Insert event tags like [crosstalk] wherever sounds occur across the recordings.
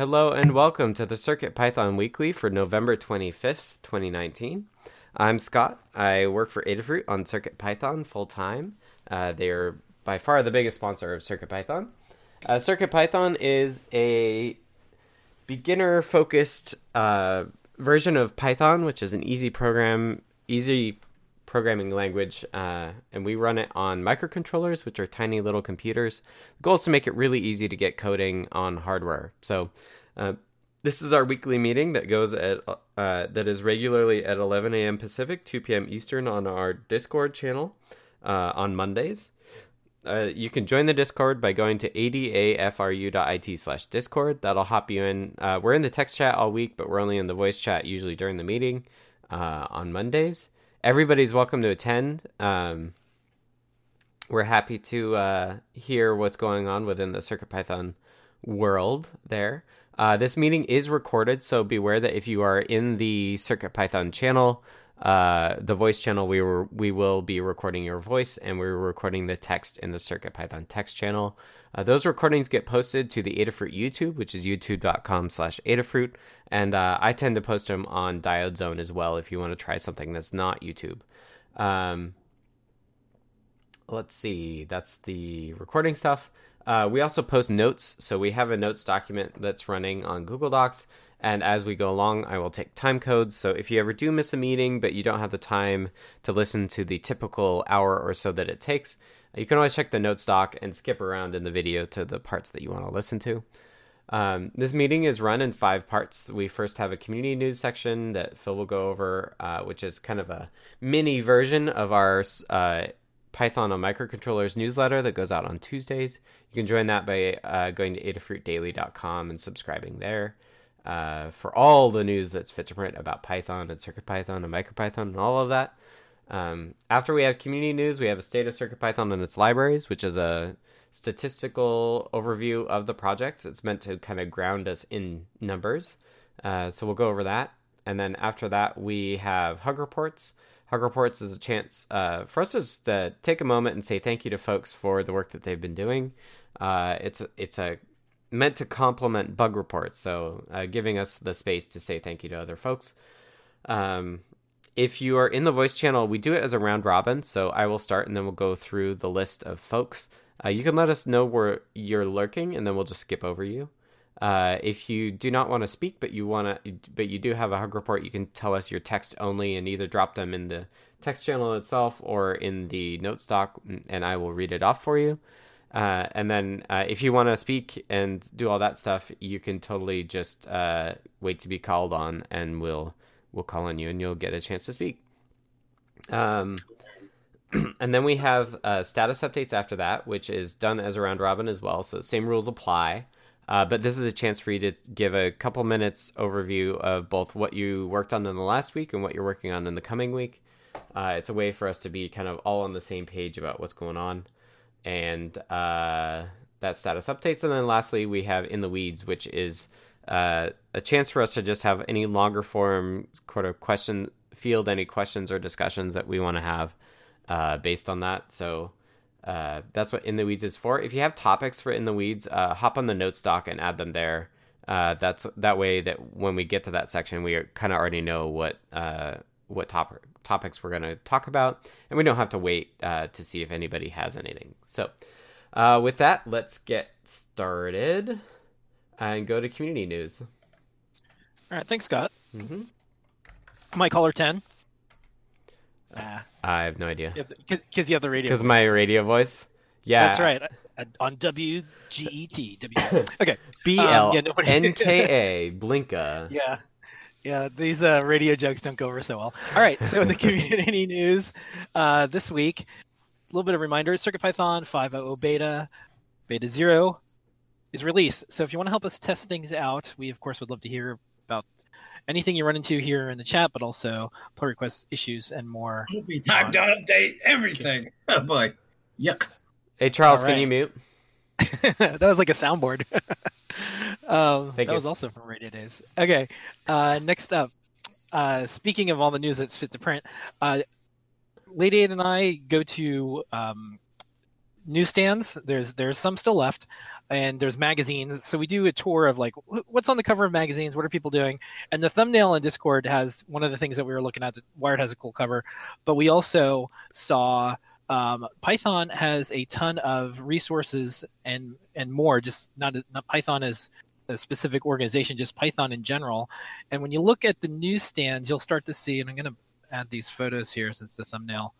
Hello and welcome to the Circuit Python Weekly for November 25th, 2019. I'm Scott. I work for Adafruit on Circuit Python full time. Uh, they are by far the biggest sponsor of Circuit Python. Uh, Circuit Python is a beginner focused uh, version of Python, which is an easy program, easy programming language, uh, and we run it on microcontrollers, which are tiny little computers. The goal is to make it really easy to get coding on hardware. So, uh, this is our weekly meeting that goes at uh, that is regularly at 11 a.m. Pacific, 2 p.m. Eastern on our Discord channel uh, on Mondays. Uh, you can join the Discord by going to adafru.it slash Discord. That'll hop you in. Uh, we're in the text chat all week, but we're only in the voice chat usually during the meeting on Mondays. Everybody's welcome to attend. Um, we're happy to uh, hear what's going on within the CircuitPython world there. Uh, this meeting is recorded, so beware that if you are in the CircuitPython channel, uh, the voice channel, we were we will be recording your voice, and we're recording the text in the CircuitPython text channel. Uh, those recordings get posted to the Adafruit YouTube, which is youtube.com/slash Adafruit, and uh, I tend to post them on Diode Zone as well. If you want to try something that's not YouTube. Um, let's see, that's the recording stuff. Uh, we also post notes, so we have a notes document that's running on Google Docs. And as we go along, I will take time codes. So if you ever do miss a meeting, but you don't have the time to listen to the typical hour or so that it takes, you can always check the notes doc and skip around in the video to the parts that you want to listen to. Um, this meeting is run in five parts. We first have a community news section that Phil will go over, uh, which is kind of a mini version of our uh, Python on microcontrollers newsletter that goes out on Tuesdays. You can join that by uh, going to adafruitdaily.com and subscribing there. Uh, for all the news that's fit to print about Python and CircuitPython and MicroPython and all of that. Um, after we have community news, we have a state of CircuitPython and its libraries, which is a statistical overview of the project. It's meant to kind of ground us in numbers. Uh, so we'll go over that. And then after that, we have Hug Reports. Hug Reports is a chance uh, for us just to take a moment and say thank you to folks for the work that they've been doing. Uh, it's it's a meant to complement bug reports, so uh, giving us the space to say thank you to other folks. Um, if you are in the voice channel, we do it as a round robin, so I will start and then we'll go through the list of folks. Uh, you can let us know where you're lurking, and then we'll just skip over you. Uh, if you do not want to speak, but you want to, but you do have a hug report, you can tell us your text only, and either drop them in the text channel itself or in the notes doc, and I will read it off for you. Uh, and then uh, if you want to speak and do all that stuff, you can totally just uh, wait to be called on, and we'll we'll call on you, and you'll get a chance to speak. Um, [clears throat] and then we have uh, status updates after that, which is done as a round robin as well. So same rules apply. Uh, but this is a chance for you to give a couple minutes overview of both what you worked on in the last week and what you're working on in the coming week. Uh, it's a way for us to be kind of all on the same page about what's going on and uh, that status updates. And then lastly, we have In the Weeds, which is uh, a chance for us to just have any longer form sort of question, field any questions or discussions that we want to have uh, based on that. So uh, that's what In the Weeds is for. If you have topics for In the Weeds, uh, hop on the notes doc and add them there. Uh, that's that way that when we get to that section, we kind of already know what what topic topics we're going to talk about, and we don't have to wait uh, to see if anybody has anything. So, uh, with that, let's get started and go to community news. All right, thanks, Scott. Mm-hmm. My caller ten. Ah, I have no idea. Because you have the radio. Because my radio voice. Yeah, that's right. On WGET. W. [laughs] Okay. B L um, N K A Blinka. [laughs] Yeah. Yeah, these uh, radio jokes don't go over so well. All right, so the [laughs] community news uh, this week, a little bit of reminder: CircuitPython 5.0 beta, beta zero is released. So if you want to help us test things out, we of course would love to hear about anything you run into here in the chat, but also pull requests, issues, and more. Time to update everything. [laughs] Oh boy, yuck. Hey Charles, right. can you mute? [laughs] that was like a soundboard. [laughs] um, that you. was also from Radio Days. Okay, uh, next up. Uh, speaking of all the news that's fit to print, uh, Lady Ada and I go to um, newsstands. There's there's some still left, and there's magazines. So we do a tour of like what's on the cover of magazines, what are people doing, and the thumbnail in Discord has one of the things that we were looking at. Wired has a cool cover, but we also saw um, Python has a ton of resources and and more. Just not not Python as a specific organization, just Python in general. And when you look at the newsstands, you'll start to see. And I'm going to add these photos here since the thumbnail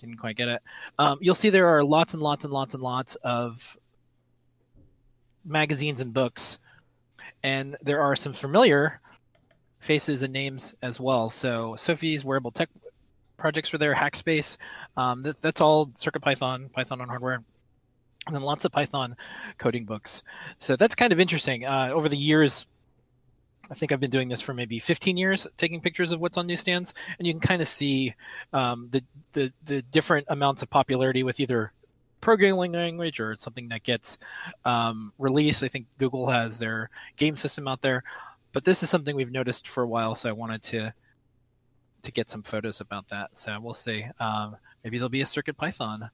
didn't quite get it. Um, you'll see there are lots and lots and lots and lots of magazines and books, and there are some familiar faces and names as well. So Sophy's wearable tech projects were there, Hackspace. Um, that, that's all CircuitPython, Python on hardware, and then lots of Python coding books. So that's kind of interesting. Uh, over the years, I think I've been doing this for maybe 15 years, taking pictures of what's on newsstands, and you can kind of see um, the, the the different amounts of popularity with either programming language or it's something that gets um, released. I think Google has their game system out there, but this is something we've noticed for a while, so I wanted to to get some photos about that. So we'll see. Um, maybe there'll be a Circuit Python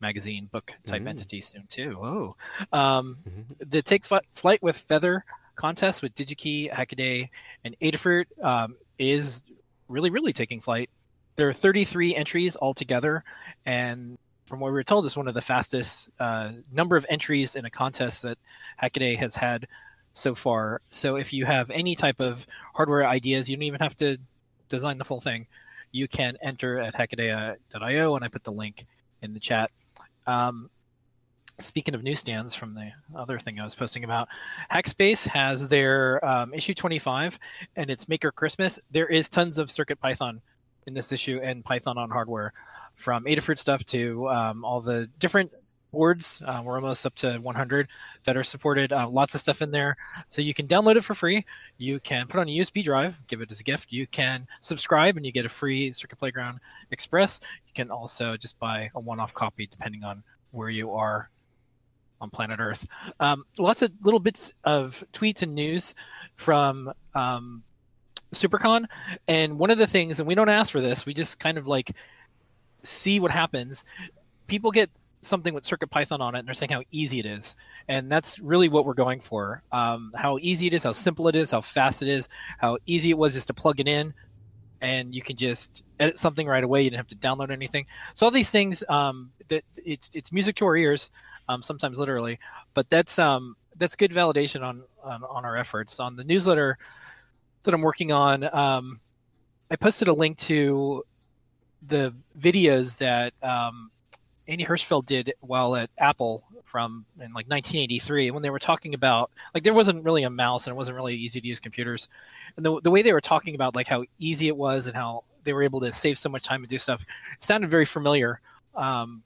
magazine book type mm-hmm. entity soon too. Oh, um, mm-hmm. the Take Flight with Feather contest with DigiKey, Hackaday, and Adafruit um, is really, really taking flight. There are 33 entries altogether, and from what we were told, is one of the fastest uh, number of entries in a contest that Hackaday has had so far. So if you have any type of hardware ideas, you don't even have to design the full thing. You can enter at hackaday.io, and I put the link in the chat. Um, speaking of newsstands from the other thing I was posting about, Hackspace has their um, issue 25 and it's Maker Christmas. There is tons of Circuit Python in this issue and Python on hardware, from Adafruit stuff to um, all the different boards. Uh, we're almost up to 100 that are supported. Uh, lots of stuff in there. So you can download it for free. You can put on a USB drive, give it as a gift. You can subscribe and you get a free Circuit Playground Express. You can also just buy a one off copy depending on where you are on planet Earth. Um, lots of little bits of tweets and news from um, SuperCon, and one of the things, and we don't ask for this, we just kind of like see what happens. People get something with Circuit Python on it, and they're saying how easy it is, and that's really what we're going for. Um, how easy it is, how simple it is, how fast it is, how easy it was just to plug it in, and you can just edit something right away. You didn't have to download anything. So all these things, um, that it's it's music to our ears um, sometimes literally. But that's um, that's good validation on, on, on our efforts. On the newsletter that I'm working on, um, I posted a link to the videos that um, Andy Hertzfeld did while at Apple from in like 1983, when they were talking about like there wasn't really a mouse and it wasn't really easy to use computers, and the the way they were talking about like how easy it was and how they were able to save so much time and do stuff, sounded very familiar um,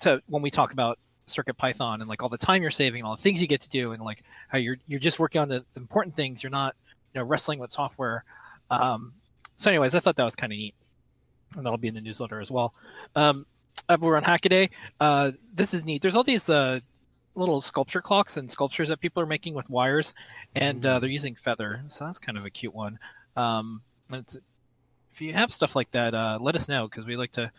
to when we talk about Circuit Python and like all the time you're saving, all the things you get to do, and like how you're you're just working on the, the important things. You're not you know wrestling with software. Um, so, anyways, I thought that was kind of neat, and that'll be in the newsletter as well. Um, we're on Hackaday. Uh, this is neat. There's all these uh, little sculpture clocks and sculptures that people are making with wires, and uh, mm-hmm. they're using feather. So that's kind of a cute one. Um, if you have stuff like that, uh, let us know because we like to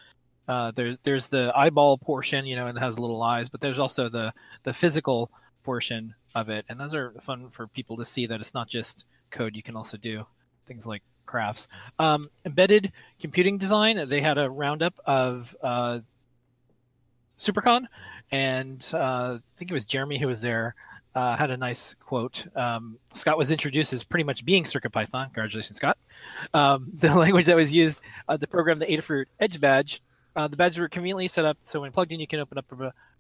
uh, there's there's the eyeball portion, you know, and it has little eyes, but there's also the the physical portion of it, and those are fun for people to see that it's not just code. You can also do things like crafts. Um, embedded computing design. They had a roundup of uh, SuperCon, and uh, I think it was Jeremy who was there. Uh, had a nice quote. Um, Scott was introduced as pretty much being CircuitPython. Congratulations, Scott. Um, [laughs] the language that was used uh, to program the Adafruit Edge badge uh, the badges were conveniently set up so when plugged in, you can open up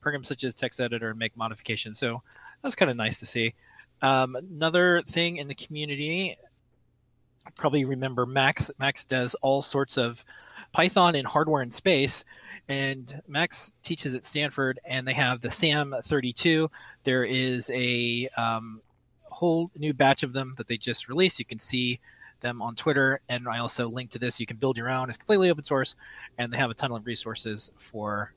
programs such as text editor and make modifications. So that's kind of nice to see. Um, another thing in the community, probably remember Max. Max does all sorts of Python and hardware and space. And Max teaches at Stanford, and they have the SAM 32. There is a um, whole new batch of them that they just released. You can see them on Twitter, and I also link to this. You can build your own. It's completely open source, and they have a ton of resources for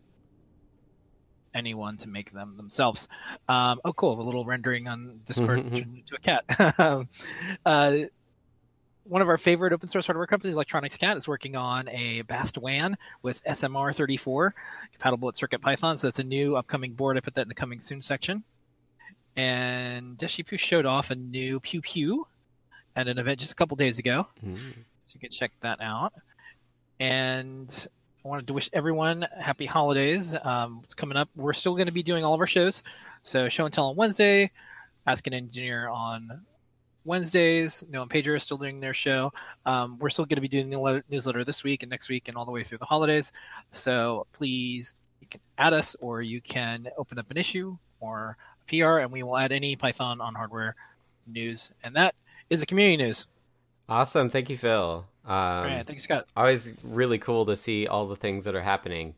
anyone to make them themselves. Um, oh, cool! A little rendering on Discord to a cat. [laughs] uh, one of our favorite open source hardware companies, Electronic Cats, is working on a BastWAN with SAMR34 compatible with CircuitPython. So that's a new upcoming board. I put that in the coming soon section. And Deshipu showed off a new Pew Pew an event just a couple days ago. Mm. So you can check that out. And I wanted to wish everyone happy holidays. Um, it's coming up. We're still going to be doing all of our shows. So show and tell on Wednesday, ask an engineer on Wednesdays. Noe and Pedro are still doing their show. Um, we're still going to be doing the newsletter this week and next week and all the way through the holidays. So please, you can add us or you can open up an issue or a PR, and we will add any Python on hardware news. And that is the community news. Awesome. Thank you, Phil. Um, all right. Thank you, Scott. Always really cool to see all the things that are happening.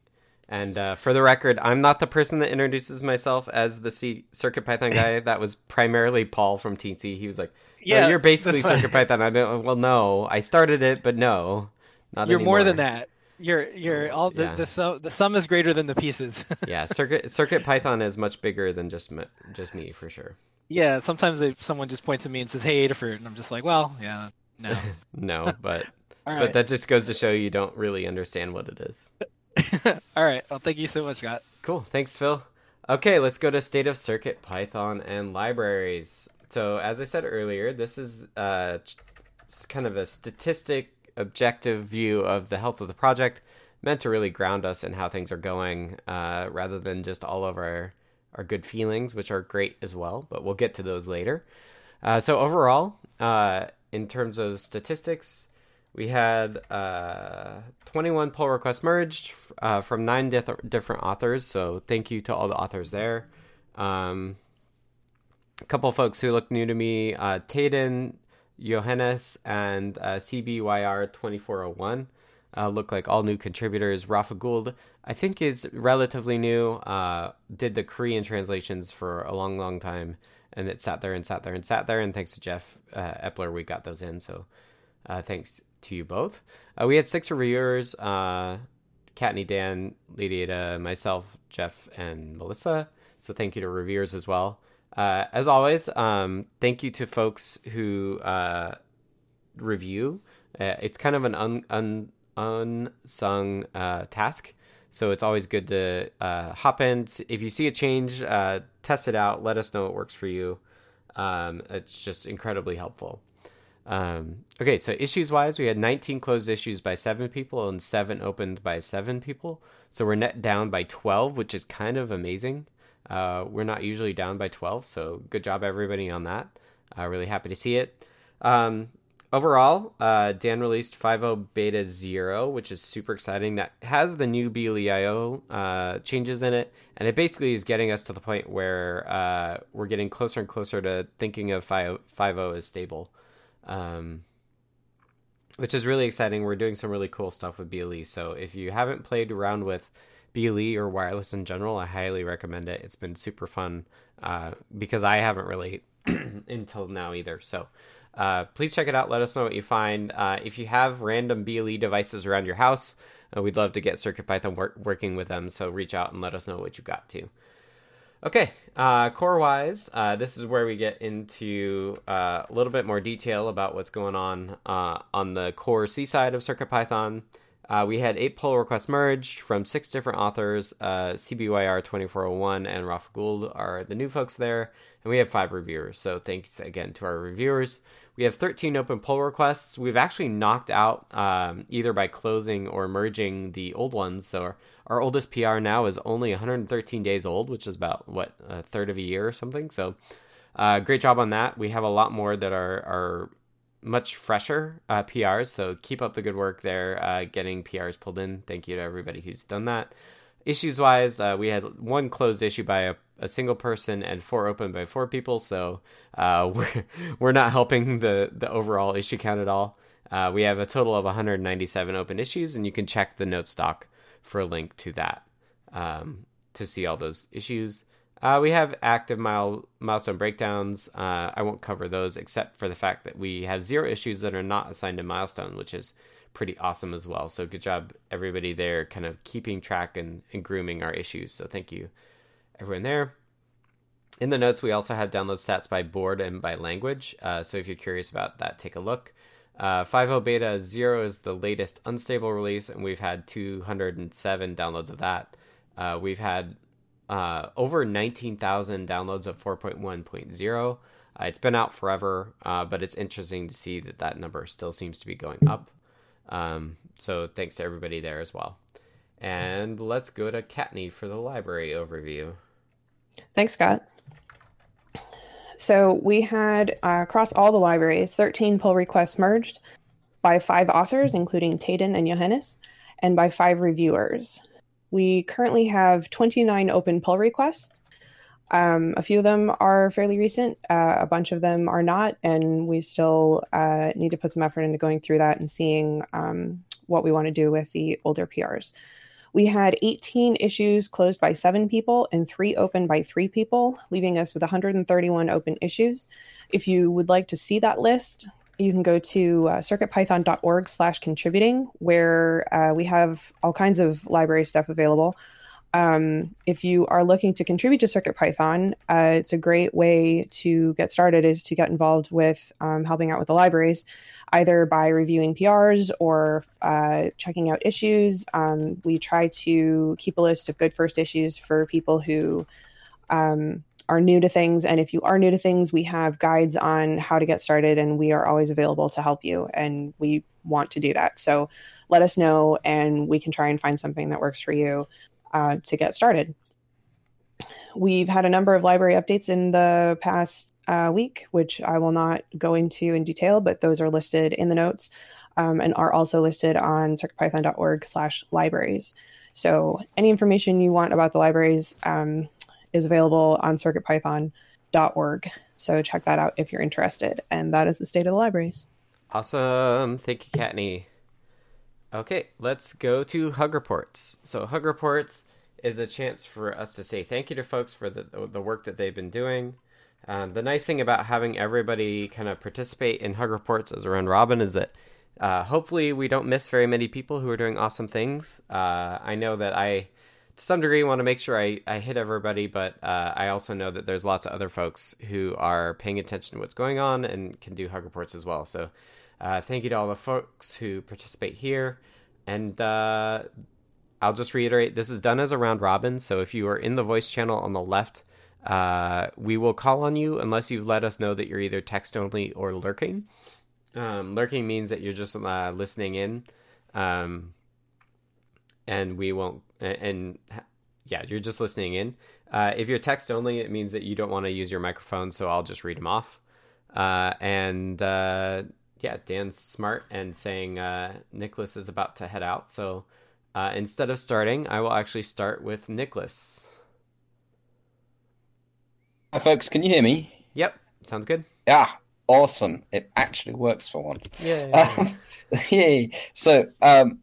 And uh, for the record, I'm not the person that introduces myself as the C- Circuit Python guy. [laughs] that was primarily Paul from Teensy. He was like, "Yeah, you're basically [laughs] Circuit Python." I mean, well, no, I started it, but no, not. You're anymore. more than that. You're you're all the Yeah. the, sum, the sum is greater than the pieces. [laughs] yeah, Circuit Circuit Python is much bigger than just me, just me for sure. Yeah. Sometimes they, someone just points at me and says, "Hey, Adafruit," and I'm just like, "Well, yeah, no." [laughs] No, but [laughs] All but that just goes to show you don't really understand what it is. [laughs] all right. Well, thank you so much, Scott. Cool. Thanks, Phil. Okay, let's go to State of Circuit Python and libraries. So, as I said earlier, this is uh, kind of a statistic, objective view of the health of the project, meant to really ground us in how things are going, uh, rather than just all of our our good feelings, which are great as well. But we'll get to those later. Uh, so overall, uh, in terms of statistics, we had uh, 21 pull requests merged uh, from nine dif- different authors. So thank you to all the authors there. Um, a couple folks who look new to me: uh, Tayden, Johannes, and uh, CBYR2401 uh, look like all new contributors. Rafa Gould, I think, is relatively new. Uh, did the Korean translations for a long, long time, and it sat there and sat there and sat there. And thanks to Jeff uh, Epler, we got those in. So uh, thanks to you both. Uh, we had six reviewers: uh, Kattni, Dan, Lydia, myself, Jeff, and Melissa. So thank you to reviewers as well. Uh, as always, um, thank you to folks who review. It's kind of an un, un, unsung uh, task. So it's always good to uh, hop in. If you see a change, uh, test it out. Let us know it works for you. Um, it's just incredibly helpful. Um, okay, so issues wise, we had 19 closed issues by seven people and seven opened by seven people. So we're net down by 12, which is kind of amazing. Uh, we're not usually down by 12, so good job, everybody, on that. Uh, really happy to see it. Um, overall, uh, Dan released 5.0 Beta 0, which is super exciting. That has the new BLEIO uh, changes in it, and it basically is getting us to the point where uh, we're getting closer and closer to thinking of 5.0 as stable, um, which is really exciting. We're doing some really cool stuff with BLE, so if you haven't played around with BLE or wireless in general, I highly recommend it. It's been super fun uh, because I haven't really [clears throat] until now either. So uh, please check it out. Let us know what you find. Uh, if you have random BLE devices around your house, uh, we'd love to get CircuitPython work- working with them. So reach out and let us know what you got to. Okay, uh, core wise, uh, this is where we get into uh, a little bit more detail about what's going on on the core C side of CircuitPython. Uh, we had eight pull requests merged from six different authors. Uh, CBYR 2401 and Rafa Gould are the new folks there, and we have five reviewers. So thanks again to our reviewers. We have 13 open pull requests. We've actually knocked out um, either by closing or merging the old ones. So our, our oldest PR now is only 113 days old, which is about what a third of a year or something. So uh, great job on that. We have a lot more that are are much fresher uh, PRs. So keep up the good work there, uh, getting PRs pulled in. Thank you to everybody who's done that. Issues wise, uh, we had one closed issue by a, a, single person and four open by four people. So uh, [laughs] we're we're not helping the the overall issue count at all. Uh, we have a total of 197 open issues, and you can check the notes doc for a link to that um, to see all those issues. Uh, we have active mile, milestone breakdowns. Uh, I won't cover those except for the fact that we have zero issues that are not assigned a milestone, which is pretty awesome as well. So good job, everybody there, kind of keeping track and, and grooming our issues. So thank you, everyone there. In the notes, we also have download stats by board and by language. Uh, so if you're curious about that, take a look. Uh, 5.0 beta 0 is the latest unstable release, and we've had 207 downloads of that. Uh, we've had uh, over 19,000 downloads of 4.1.0. Uh, it's been out forever, uh, but it's interesting to see that that number still seems to be going up. Um, so thanks to everybody there as well. And let's go to Kattni for the library overview. Thanks, Scott. So we had uh, across all the libraries 13 pull requests merged by five authors, including Tayden and Johannes, and by five reviewers. We currently have 29 open pull requests. Um, a few of them are fairly recent, uh, a bunch of them are not, and we still uh, need to put some effort into going through that and seeing um, what we want to do with the older PRs. We had 18 issues closed by seven people and three open by three people, leaving us with 131 open issues. If you would like to see that list, you can go to uh, circuitpython.org slash contributing, where uh, we have all kinds of library stuff available. Um, if you are looking to contribute to CircuitPython, uh, it's a great way to get started is to get involved with um, helping out with the libraries, either by reviewing PRs or uh, checking out issues. Um, we try to keep a list of good first issues for people who um, are new to things. And if you are new to things, we have guides on how to get started, and we are always available to help you. And we want to do that. So let us know, and we can try and find something that works for you uh, to get started. We've had a number of library updates in the past uh, week, which I will not go into in detail, but those are listed in the notes um, and are also listed on circuitpython.org slash libraries. So any information you want about the libraries um, is available on circuitpython.org. So check that out if you're interested. And that is the state of the libraries. Awesome. Thank you, Kattni. Okay, let's go to Hug Reports. So, Hug Reports is a chance for us to say thank you to folks for the, the work that they've been doing. Um, the nice thing about having everybody kind of participate in Hug Reports as a round robin is that uh, hopefully we don't miss very many people who are doing awesome things. Uh, I know that I, to some degree, want to make sure I, I hit everybody, but uh, I also know that there's lots of other folks who are paying attention to what's going on and can do Hug Reports as well. So, uh, thank you to all the folks who participate here. And uh, I'll just reiterate this is done as a round robin. So if you are in the voice channel on the left, uh, we will call on you unless you've let us know that you're either text only or lurking. Um, lurking means that you're just uh, listening in. Um, and we won't, and, yeah, you're just listening in. Uh, if you're text only, it means that you don't want to use your microphone, so I'll just read them off. Uh, and yeah, Dan's smart and saying uh, Nicholas is about to head out. So uh, instead of starting, I will actually start with Nicholas. Hi, folks. Can you hear me? Yep, sounds good. Yeah, awesome. It actually works for once. Yeah. Um, [laughs] yay. So um,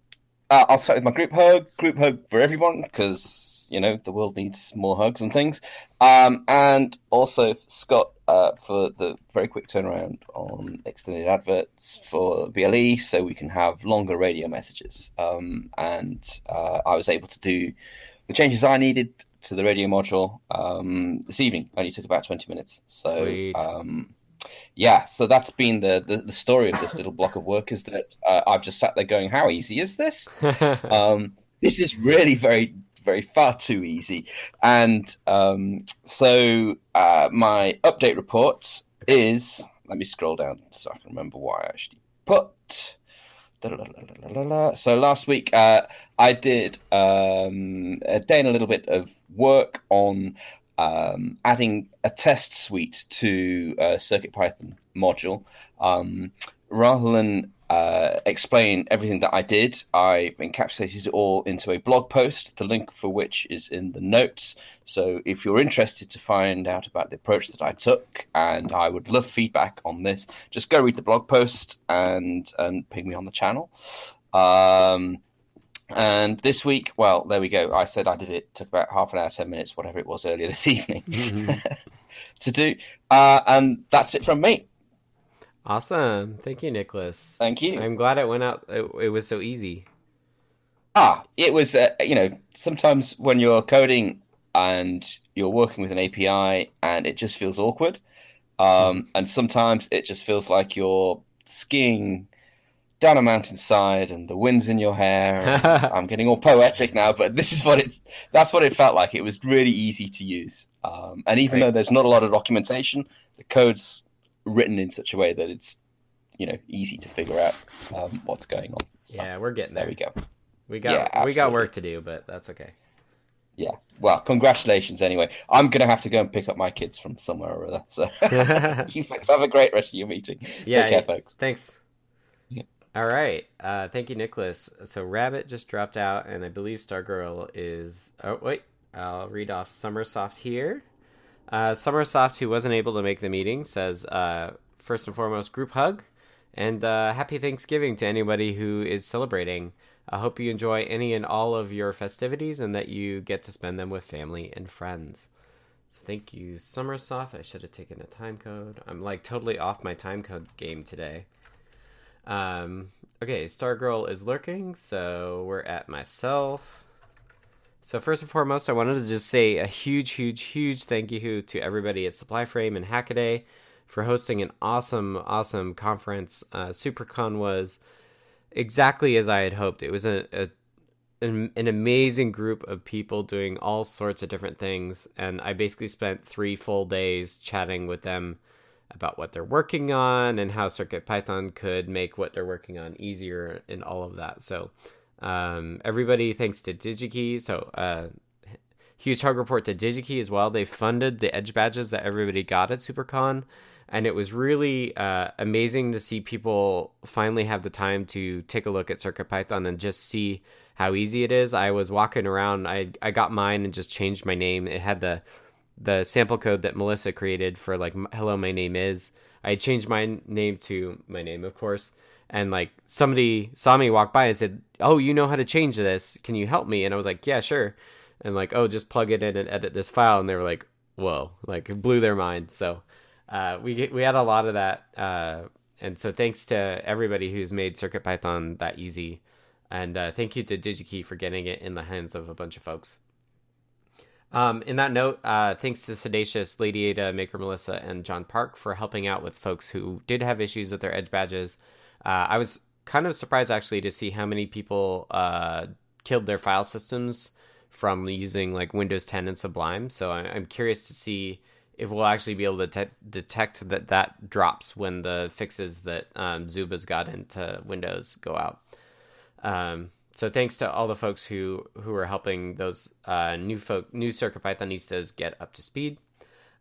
uh, I'll start with my group hug. Group hug for everyone because you know the world needs more hugs and things. Um, and also Scott uh, for the very quick turnaround on extended adverts for BLE, so we can have longer radio messages. Um, and uh, I was able to do the changes I needed to the radio module um, this evening. Only took about twenty minutes. So. Um, yeah, so that's been the, the, the, story of this little block of work is that uh, I've just sat there going, how easy is this? [laughs] um, this is really very very far too easy. And um, so uh, my update report is let me scroll down so I can remember what I actually put. So last week uh, I did um, a day and a little bit of work on um, adding a test suite to a CircuitPython module. Um, rather than uh, explain everything that I did. I encapsulated it all into a blog post, the link for which is in the notes. So if you're interested to find out about the approach that I took, and I would love feedback on this, just go read the blog post and and ping me on the channel. Um, and this week, well, there we go. I said I did it. took about half an hour, ten minutes, whatever it was earlier this evening mm-hmm. [laughs] to do. Uh, and that's it from me. Awesome. Thank you, Nicholas. Thank you. I'm glad it went out. It, it was so easy. Ah, it was, uh, you know, sometimes when you're coding and you're working with an API and it just feels awkward. Um, and sometimes it just feels like you're skiing down a mountainside and the wind's in your hair. [laughs] I'm getting all poetic now, but this is what it that's what it felt like. It was really easy to use, um, and even Right. though there's not a lot of documentation, the code's written in such a way that it's you know easy to figure out um, what's going on. So, Yeah, we're getting there there. we go. We got Yeah, we got work to do, but that's okay. Yeah. Well, congratulations anyway. I'm gonna have to go and pick up my kids from somewhere or other. So [laughs] [laughs] you folks have a great rest of your meeting. Yeah, Take care, yeah. folks. Thanks. All right. Uh, thank you, Nicholas. So Rabbit just dropped out, and I believe Stargirl is. Oh wait, I'll read off Sommersoft here. Uh, Sommersoft, who wasn't able to make the meeting, says uh, first and foremost, group hug, and uh, happy Thanksgiving to anybody who is celebrating. I hope you enjoy any and all of your festivities, and that you get to spend them with family and friends. So thank you, Sommersoft. I should have taken a time code. I'm like totally off my time code game today. Um, okay, Stargirl is lurking, so we're at myself. So first and foremost, I wanted to just say a huge, huge, huge thank you to everybody at Supply Frame and Hackaday for hosting an awesome, awesome conference. Uh, SuperCon was exactly as I had hoped. It was a, a an, an amazing group of people doing all sorts of different things, and I basically spent three full days chatting with them about what they're working on and how Circuit Python could make what they're working on easier and all of that. So, um, everybody, thanks to DigiKey. So, uh, huge hug report to DigiKey as well. They funded the edge badges that everybody got at SuperCon, and it was really uh, amazing to see people finally have the time to take a look at Circuit Python and just see how easy it is. I was walking around, I I got mine and just changed my name. It had the the sample code that Melissa created for like hello my name is. I changed my name to my name of course. And like somebody saw me walk by and said, "Oh, you know how to change this? Can you help me?" And I was like, "Yeah, sure." And like, "Oh, just plug it in and edit this file." And they were like, "Whoa!" Like blew their mind. So uh, we get, we had a lot of that, uh, and so thanks to everybody who's made CircuitPython that easy, and uh, thank you to DigiKey for getting it in the hands of a bunch of folks. Um, in that note, uh, thanks to siddacious, Lady Ada, Maker Melissa, and John Park for helping out with folks who did have issues with their Edge badges. Uh, I was kind of surprised actually to see how many people uh, killed their file systems from using like Windows 10 and Sublime. So I- I'm curious to see if we'll actually be able to te- detect that that drops when the fixes that um, Zuba's got into Windows go out. Um, so thanks to all the folks who who are helping those uh, new folk new Circuit Pythonistas get up to speed.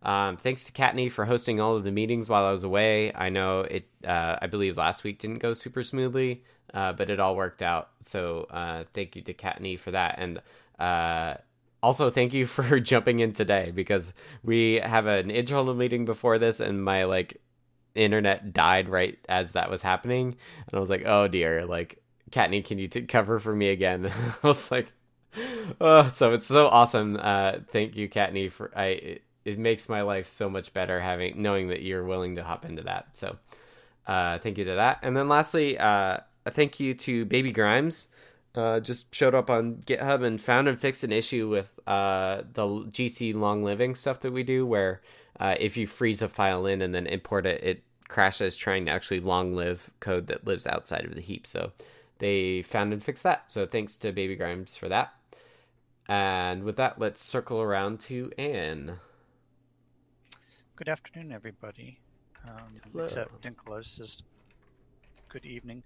Um, thanks to Kattni for hosting all of the meetings while I was away. I know it. Uh, I believe last week didn't go super smoothly, uh, but it all worked out. So uh, thank you to Kattni for that, and uh, also thank you [laughs] for jumping in today because we have an internal meeting before this, and my like internet died right as that was happening, and I was like, oh dear, like Kattni, can you t- cover for me again? [laughs] I was like, oh, so it's so awesome. Uh, thank you, Kattni, for I. It, it makes my life so much better having knowing that you're willing to hop into that. So, uh, thank you to that. And then lastly, uh, a thank you to Baby Grimes. Uh, just showed up on GitHub and found and fixed an issue with uh, the GC long living stuff that we do, where uh, if you freeze a file in and then import it, it crashes trying to actually long live code that lives outside of the heap. So they found and fixed that. So thanks to Baby Grimes for that. And with that, let's circle around to Anne. Good afternoon, everybody. Um, Hello. except Nicholas is good evening.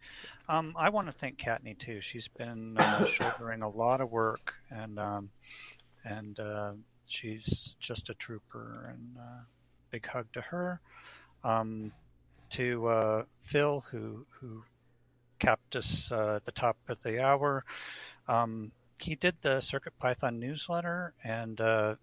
Um, I want to thank Kattni too. She's been uh, [coughs] shouldering a lot of work, and um, and uh, she's just a trooper. And uh, big hug to her. Um, to uh, Phil, who who kept us uh, at the top of the hour. Um, he did the Circuit Python newsletter, and uh,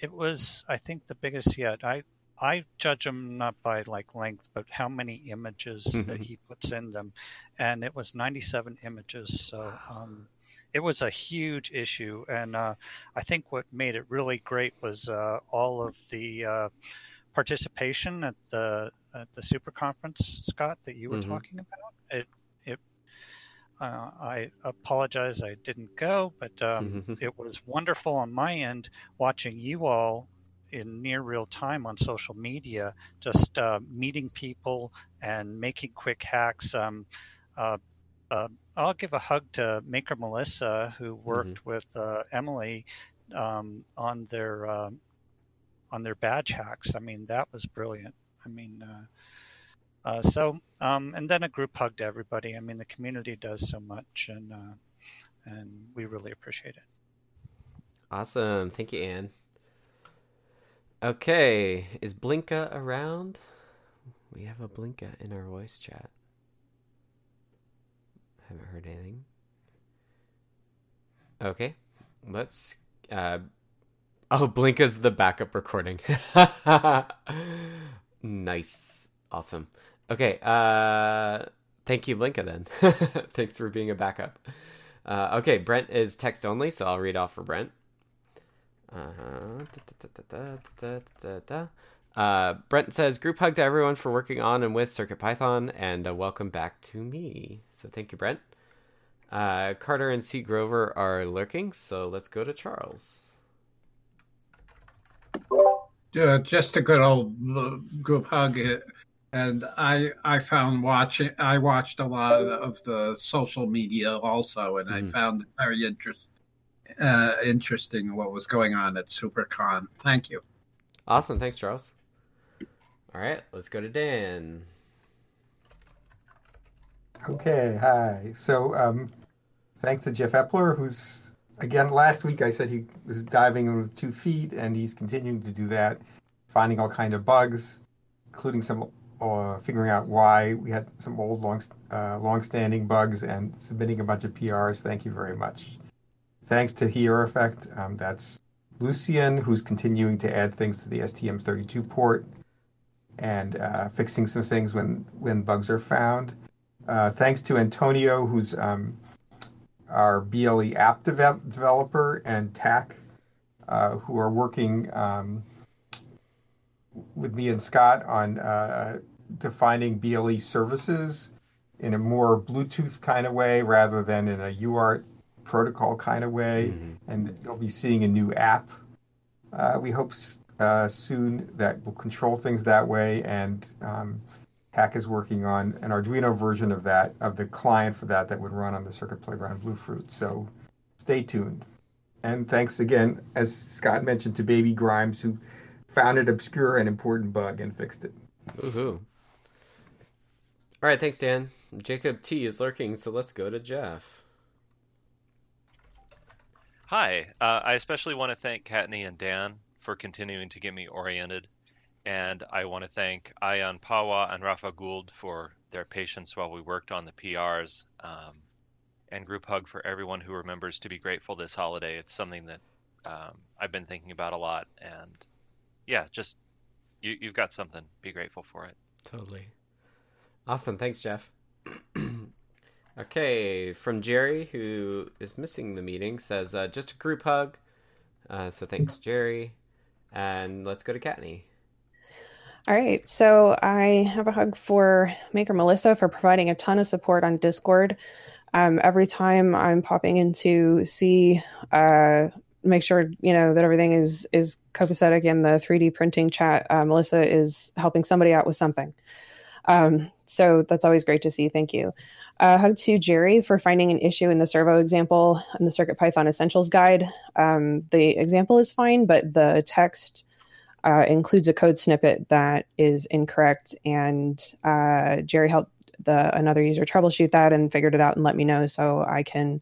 it was, I think, the biggest yet. I I judge them not by like length, but how many images that Mhm. he puts in them, and it was 97 images. So um, it was a huge issue, and uh, I think what made it really great was uh, all of the uh, participation at the at the super conference, Scott, that you were Mhm. talking about. It uh, I apologize I didn't go, but um, [laughs] it was wonderful on my end watching you all in near real time on social media, just uh, meeting people and making quick hacks. Um, uh, uh, I'll give a hug to Maker Melissa, who worked with uh, Emily um, on their uh, on their badge hacks. I mean, that was brilliant. I mean, uh, so um, and then a group hug to everybody. I mean, the community does so much, and uh, and we really appreciate it. Awesome. Thank you, Anne. Okay, is Blinka around? We have a Blinka in our voice chat. Haven't heard anything. Okay, let's. Uh... Oh, Blinka's the backup recording. [laughs] nice, awesome. Okay, uh, thank you, Blinka. Then, [laughs] thanks for being a backup. Uh, okay, Brent is text only, so I'll read off for Brent. Uh-huh. Uh, Brent says, group hug to everyone for working on and with CircuitPython, and a welcome back to me. So thank you, Brent. Uh, Carter and C. Grover are lurking, so let's go to Charles. Uh, just a good old group hug, and I I found watching I watched a lot of the social media also, and mm. I found it very interesting uh, interesting what was going on at SuperCon. Thank you. Awesome. Thanks, Charles. All right, let's go to Dan. Okay, hi. So, um, thanks to Jeff Epler, who's, again, last week I said he was diving with two feet, and he's continuing to do that, finding all kind of bugs, including some uh, figuring out why we had some old, long, uh, long-standing bugs, and submitting a bunch of PRs. Thank you very much thanks to hierophect, um, that's Lucian, who's continuing to add things to the STM32 port and uh, fixing some things when, when bugs are found. Uh, thanks to Antonio, who's um, our BLE app developer, and TAC, uh, who are working um, with me and Scott on uh, defining BLE services in a more Bluetooth kind of way rather than in a UART protocol kind of way, mm-hmm. and you'll be seeing a new app. Uh, we hope uh, soon that will control things that way, and um, Hack is working on an Arduino version of that, of the client for that, that would run on the Circuit Playground Bluefruit. So stay tuned. And thanks again, as Scott mentioned, to Baby Grimes, who found an obscure and important bug and fixed it. Woohoo. All right, thanks, Dan. Jacob T is lurking, so let's go to Jeff. Hi, uh, I especially want to thank Kattni and Dan for continuing to get me oriented. And I want to thank Ayan Pahwa and Rafa Gould for their patience while we worked on the PRs. Um, and group hug for everyone who remembers to be grateful this holiday. It's something that um, I've been thinking about a lot. And yeah, just you, you've got something. Be grateful for it. Totally. Awesome. Thanks, Jeff. [clears throat] Okay, from Jerry, who is missing the meeting, says uh, just a group hug. Uh, so thanks, Jerry. And let's go to Kattni. All right, so I have a hug for Maker Melissa for providing a ton of support on Discord. Um, every time I'm popping in to see, uh, make sure you know that everything is is copacetic in the 3D printing chat. Uh, Melissa is helping somebody out with something. Um, so that's always great to see. Thank you. Uh, hug to Jerry for finding an issue in the servo example in the Circuit Python Essentials Guide. Um, the example is fine, but the text uh, includes a code snippet that is incorrect, and uh, Jerry helped the another user troubleshoot that and figured it out and let me know so I can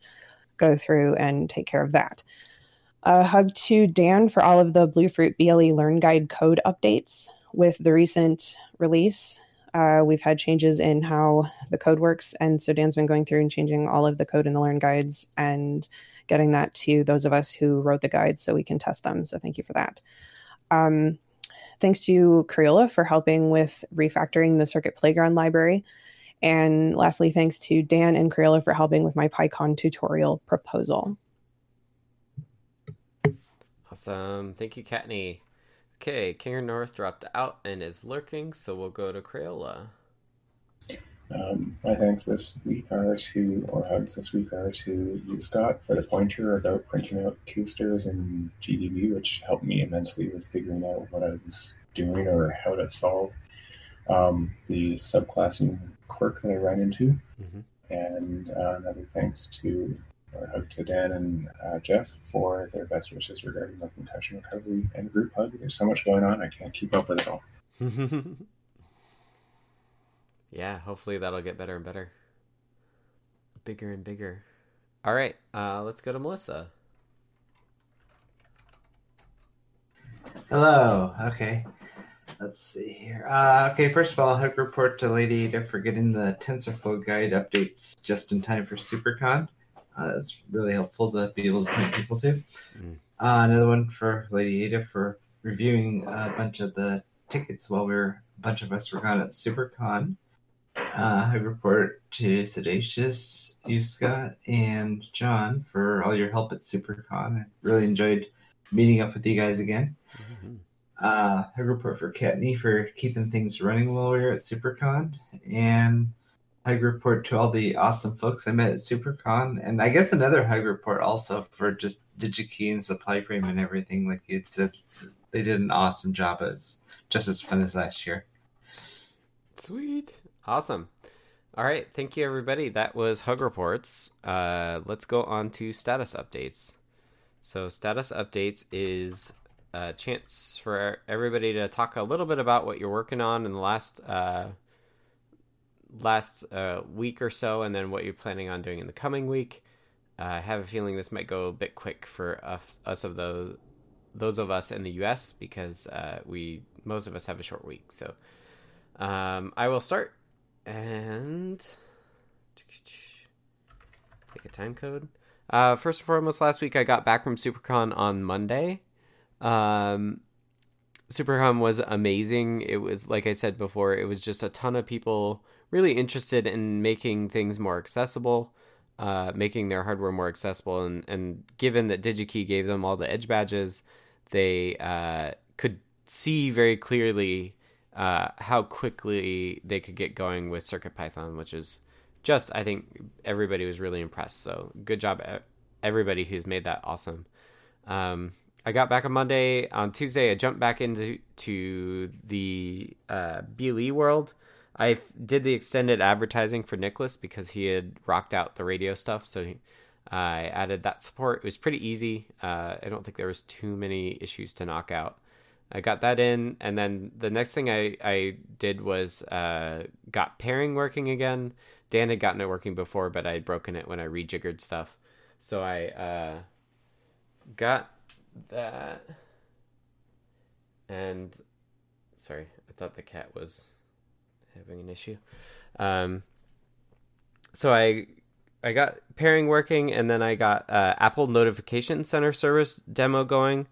go through and take care of that. A hug to Dan for all of the Bluefruit BLE Learn Guide code updates with the recent release. Uh, we've had changes in how the code works. And so Dan's been going through and changing all of the code in the Learn guides and getting that to those of us who wrote the guides so we can test them. So thank you for that. Um, thanks to Crayola for helping with refactoring the Circuit Playground library. And lastly, thanks to Dan and Crayola for helping with my PyCon tutorial proposal. Awesome. Thank you, Kattni. Okay, Kinger North dropped out and is lurking, so we'll go to Crayola. Um, my thanks this week are to, or hugs this week are to you, Scott, for the pointer about printing out qstrs in GDB, which helped me immensely with figuring out what I was doing or how to solve um, the subclassing quirk that I ran into. Mm-hmm. And uh, another thanks to or hug to Dan and uh, Jeff for their best wishes regarding my concussion recovery and group hug. There's so much going on, I can't keep up with it all. [laughs] yeah, hopefully that'll get better and better. Bigger and bigger. All right, uh, let's go to Melissa. Hello. Okay. Let's see here. Uh, okay, first of all, hug report to Lady Ada for getting the TensorFlow guide updates just in time for SuperCon. Uh, that's really helpful to be able to point people to. Mm. Uh, another one for Lady Ada for reviewing a bunch of the tickets while we are a bunch of us were gone at SuperCon. Uh, I report to siddacious, you Scott, and John for all your help at SuperCon. I really enjoyed meeting up with you guys again. Mm-hmm. Uh, I report for Kattni for keeping things running while we were at SuperCon, and hug report to all the awesome folks I met at SuperCon, and I guess another hug report also for just DigiKey and Supply Frame and everything. Like you said, they did an awesome job. It's just as fun as last year. Sweet, awesome. All right, thank you everybody. That was hug reports. Uh, let's go on to status updates. So status updates is a chance for everybody to talk a little bit about what you're working on in the last. Uh, last uh, week or so, and then what you're planning on doing in the coming week. Uh, I have a feeling this might go a bit quick for us, us of those those of us in the U.S. because uh, we most of us have a short week. So um, I will start and take a time code. Uh, first and foremost, last week I got back from SuperCon on Monday. Um, SuperCon was amazing. It was like I said before, it was just a ton of people really interested in making things more accessible, uh, making their hardware more accessible. And, and given that DigiKey gave them all the edge badges, they uh, could see very clearly uh, how quickly they could get going with CircuitPython, which is just, I think everybody was really impressed. So good job, everybody who's made that awesome. Um, I got back on Monday. On Tuesday, I jumped back into to the uh, BLE world I did the extended advertising for Nicholas because he had rocked out the radio stuff, so he, I added that support. It was pretty easy. Uh, I don't think there was too many issues to knock out. I got that in, and then the next thing I, I did was uh, got pairing working again. Dan had gotten it working before, but I had broken it when I rejiggered stuff. So I uh, got that. And sorry, I thought the cat was having an issue. Um, so I I got pairing working, and then I got uh, Apple Notification Center service demo going,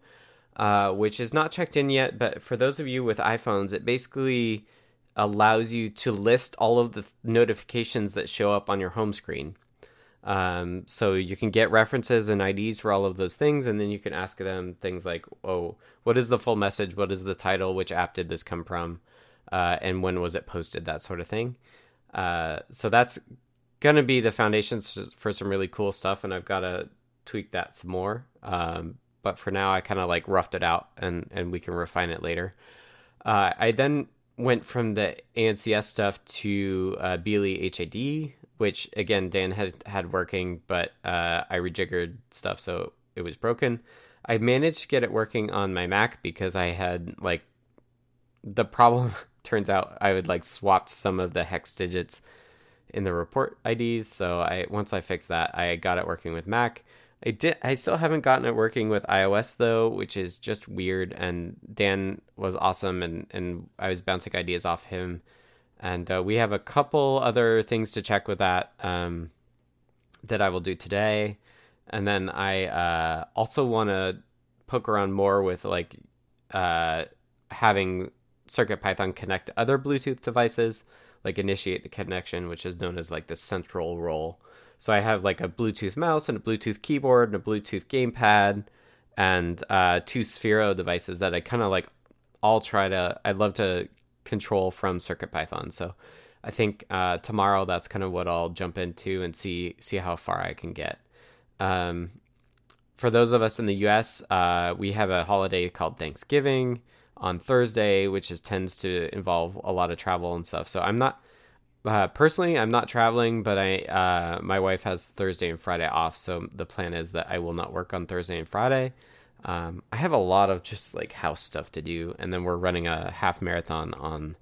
uh, which is not checked in yet. But for those of you with iPhones, it basically allows you to list all of the notifications that show up on your home screen. Um, so you can get references and IDs for all of those things, and then you can ask them things like, "Oh, what is the full message? What is the title? Which app did this come from?" Uh, and when was it posted, that sort of thing. Uh, so that's gonna be the foundations for some really cool stuff, and I've got to tweak that some more. Um, but for now, I kind of like roughed it out, and and we can refine it later. Uh, I then went from the ANCS stuff to uh, BLE HID, which again Dan had had working, but uh, I rejiggered stuff, so it was broken. I managed to get it working on my Mac because I had like the problem [laughs] turns out I would like swapped some of the hex digits in the report IDs. So I once I fixed that, I got it working with Mac. I did. I still haven't gotten it working with iOS though, which is just weird. And Dan was awesome, and and I was bouncing ideas off him. And uh, we have a couple other things to check with that um, that I will do today. And then I uh, also want to poke around more with like uh, having CircuitPython connect other Bluetooth devices, like initiate the connection, which is known as like the central role. So I have like a Bluetooth mouse and a Bluetooth keyboard and a Bluetooth gamepad and uh, two Sphero devices that I kind of like all try to. I'd love to control from CircuitPython. So I think uh, tomorrow that's kind of what I'll jump into and see see how far I can get. Um, for those of us in the U.S., uh, we have a holiday called Thanksgiving on Thursday, which is tends to involve a lot of travel and stuff. So I'm not uh, personally, I'm not traveling, but I uh, my wife has Thursday and Friday off, so the plan is that I will not work on Thursday and Friday. Um, I have a lot of just like house stuff to do, and then we're running a half marathon on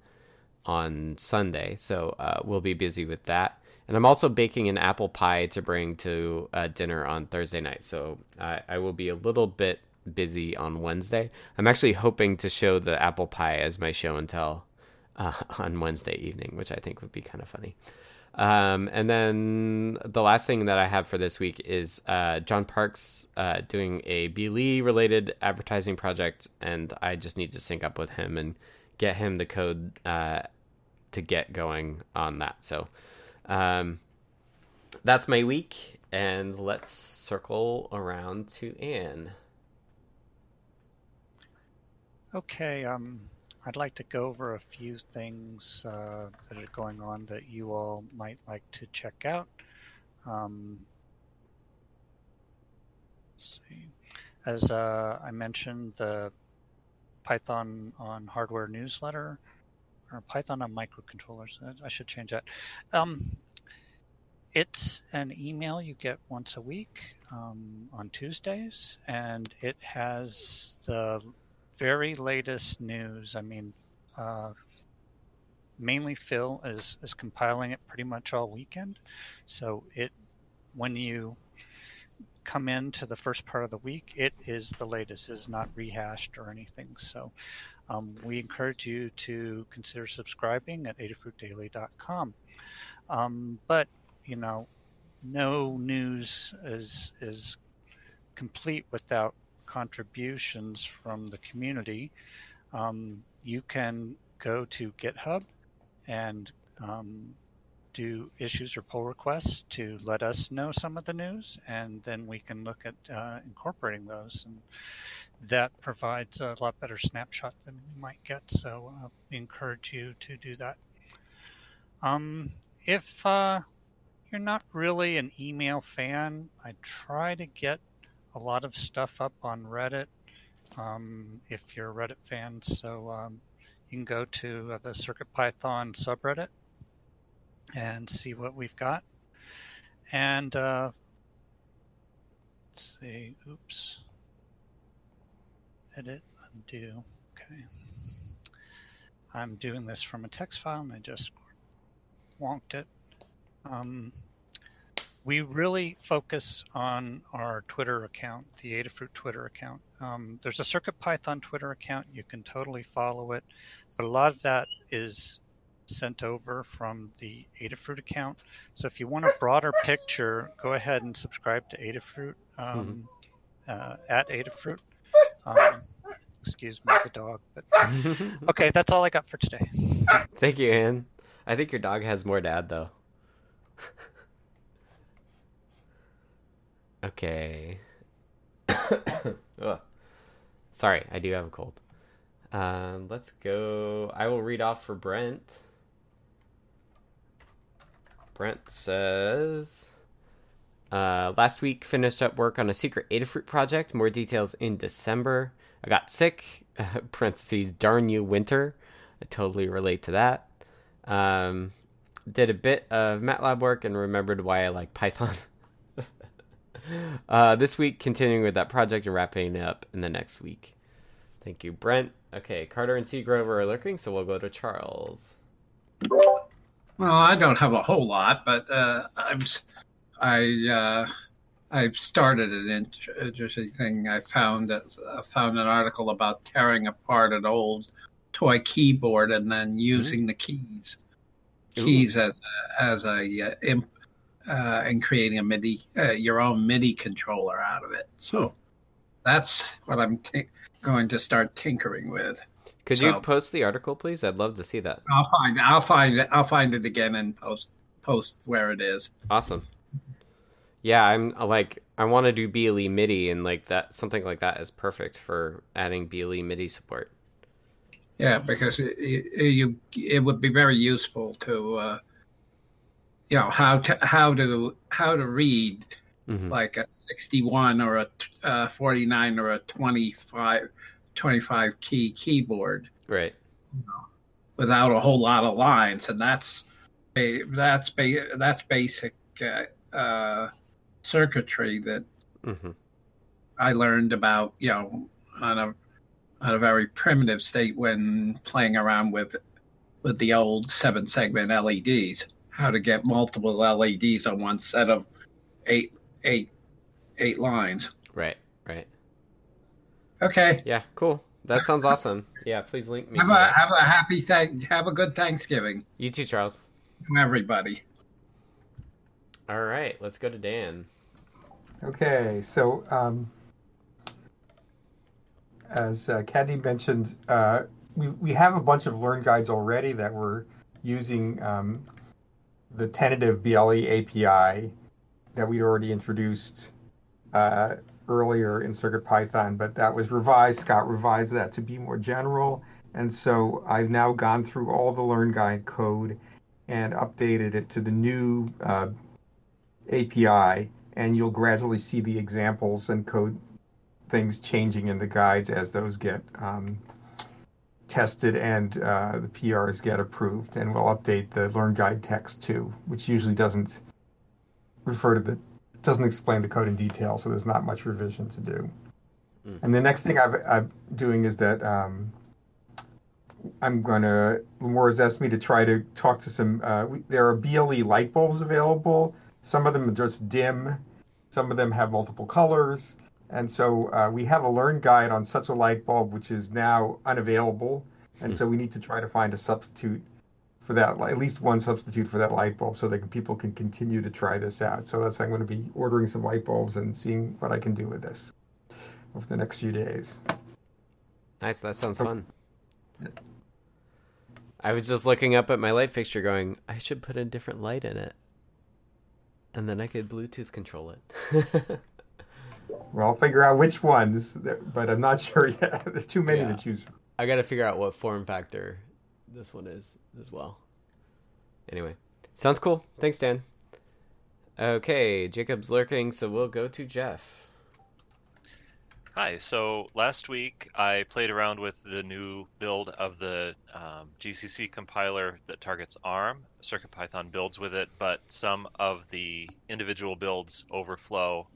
on Sunday, so uh, we'll be busy with that. And I'm also baking an apple pie to bring to uh, dinner on Thursday night, so I, I will be a little bit busy on Wednesday. I'm actually hoping to show the apple pie as my show and tell uh, [laughs] on Wednesday evening, which I think would be kind of funny. Um, and then the last thing that I have for this week is uh, John Parks uh, doing a BLE related advertising project, and I just need to sync up with him and get him the code uh, to get going on that. So um, that's my week, and let's circle around to Anne. Okay, um, I'd like to go over a few things uh, that are going on that you all might like to check out. Um, see. As uh, I mentioned, the Python on hardware newsletter, or Python on microcontrollers. I should change that. Um, it's an email you get once a week um, on Tuesdays, and it has the very latest news. I mean, uh, mainly Phil is is compiling it pretty much all weekend. So it when you come into the first part of the week, it is the latest. is not rehashed or anything. So um, we encourage you to consider subscribing at adafruitdaily.com. Um, but you know, no news is is complete without contributions from the community, um, you can go to GitHub and um, do issues or pull requests to let us know some of the news, and then we can look at uh, incorporating those. And that provides a lot better snapshot than we might get. So uh, we encourage you to do that. Um, if uh, you're not really an email fan, I try to get a lot of stuff up on Reddit um, if you're a Reddit fan. So um, you can go to uh, the CircuitPython subreddit and see what we've got. And uh, let's see, oops, edit, undo. Okay. I'm doing this from a text file and I just wonked it. Um, we really focus on our Twitter account, the Adafruit Twitter account. Um, there's a CircuitPython Twitter account. You can totally follow it, but a lot of that is sent over from the Adafruit account. So if you want a broader picture, go ahead and subscribe to Adafruit um, mm-hmm. uh, at Adafruit. Um, excuse me, the dog. But [laughs] okay, that's all I got for today. Thank you, Anne. I think your dog has more dad though. [laughs] Okay. [coughs] Sorry, I do have a cold. Uh, let's go. I will read off for Brent. Brent says, uh, last week finished up work on a secret Adafruit project. More details in December. I got sick. [laughs] parentheses, darn you, winter. I totally relate to that. Um, did a bit of MATLAB work and remembered why I like Python. [laughs] Uh, this week, continuing with that project and wrapping it up in the next week. Thank you, Brent. Okay, Carter and Seagrover are looking, so we'll go to Charles. Well, I don't have a whole lot, but uh, I'm I uh, I've started an interesting thing. I found I found an article about tearing apart an old toy keyboard and then using mm-hmm. the keys keys Ooh. as a, as a uh, imp, uh, and creating a MIDI, uh, your own MIDI controller out of it. So that's what I'm t- going to start tinkering with. Could so, you post the article, please? I'd love to see that. I'll find. I'll find it. I'll find it again and post post where it is. Awesome. Yeah, I'm like I want to do BLE MIDI and like that something like that is perfect for adding BLE MIDI support. Yeah, because it, it, you it would be very useful to uh, you know how to how to how to read mm-hmm. like a 61 or a uh, 49 or a 25 25 key keyboard right you know, without a whole lot of lines and that's a, that's ba- that's basic uh, uh, circuitry that hmm I learned about, you know, on a on a very primitive state when playing around with with the old seven segment LEDs. How to get multiple LEDs on one set of eight eight eight lines. Right, right. Okay. Yeah, cool. That sounds [laughs] awesome. Yeah, please link me Have to a that. have a happy thank have a good Thanksgiving You too, Charles. to everybody. All right, let's go to Dan. Okay, so um, as uh, Kattni mentioned, uh, we we have a bunch of learn guides already that we're using um, the tentative BLE API that we'd already introduced uh, earlier in CircuitPython, but that was revised. Scott revised that to be more general, and so I've now gone through all the learn guide code and updated it to the new uh, API, and you'll gradually see the examples and code things changing in the guides as those get um, tested and uh, the PRs get approved. And we'll update the learn guide text too, which usually doesn't refer to the doesn't explain the code in detail, so there's not much revision to do. Mm. And the next thing I've, I'm doing is that um, I'm going to, Limor's asked me to try to talk to some, uh, we, there are BLE light bulbs available. Some of them are just dim, some of them have multiple colors. And so uh, we have a learn guide on such a light bulb, which is now unavailable. And so we need to try to find a substitute for that, at least one substitute for that light bulb so that people can continue to try this out. So that's, I'm going to be ordering some light bulbs and seeing what I can do with this over the next few days. Nice, that sounds fun. I was just looking up at my light fixture going, I should put a different light in it. And then I could Bluetooth control it. [laughs] Well, I'll figure out which ones, but I'm not [laughs] sure yet. There's too many Yeah. to choose from. I gotta figure out what form factor this one is as well. Anyway, sounds cool. Thanks, Dan. Okay, Jacob's lurking, so we'll go to Jeff. Hi. So last week I played around with the new build of the um, GCC compiler that targets ARM. CircuitPython builds with it, but some of the individual builds overflow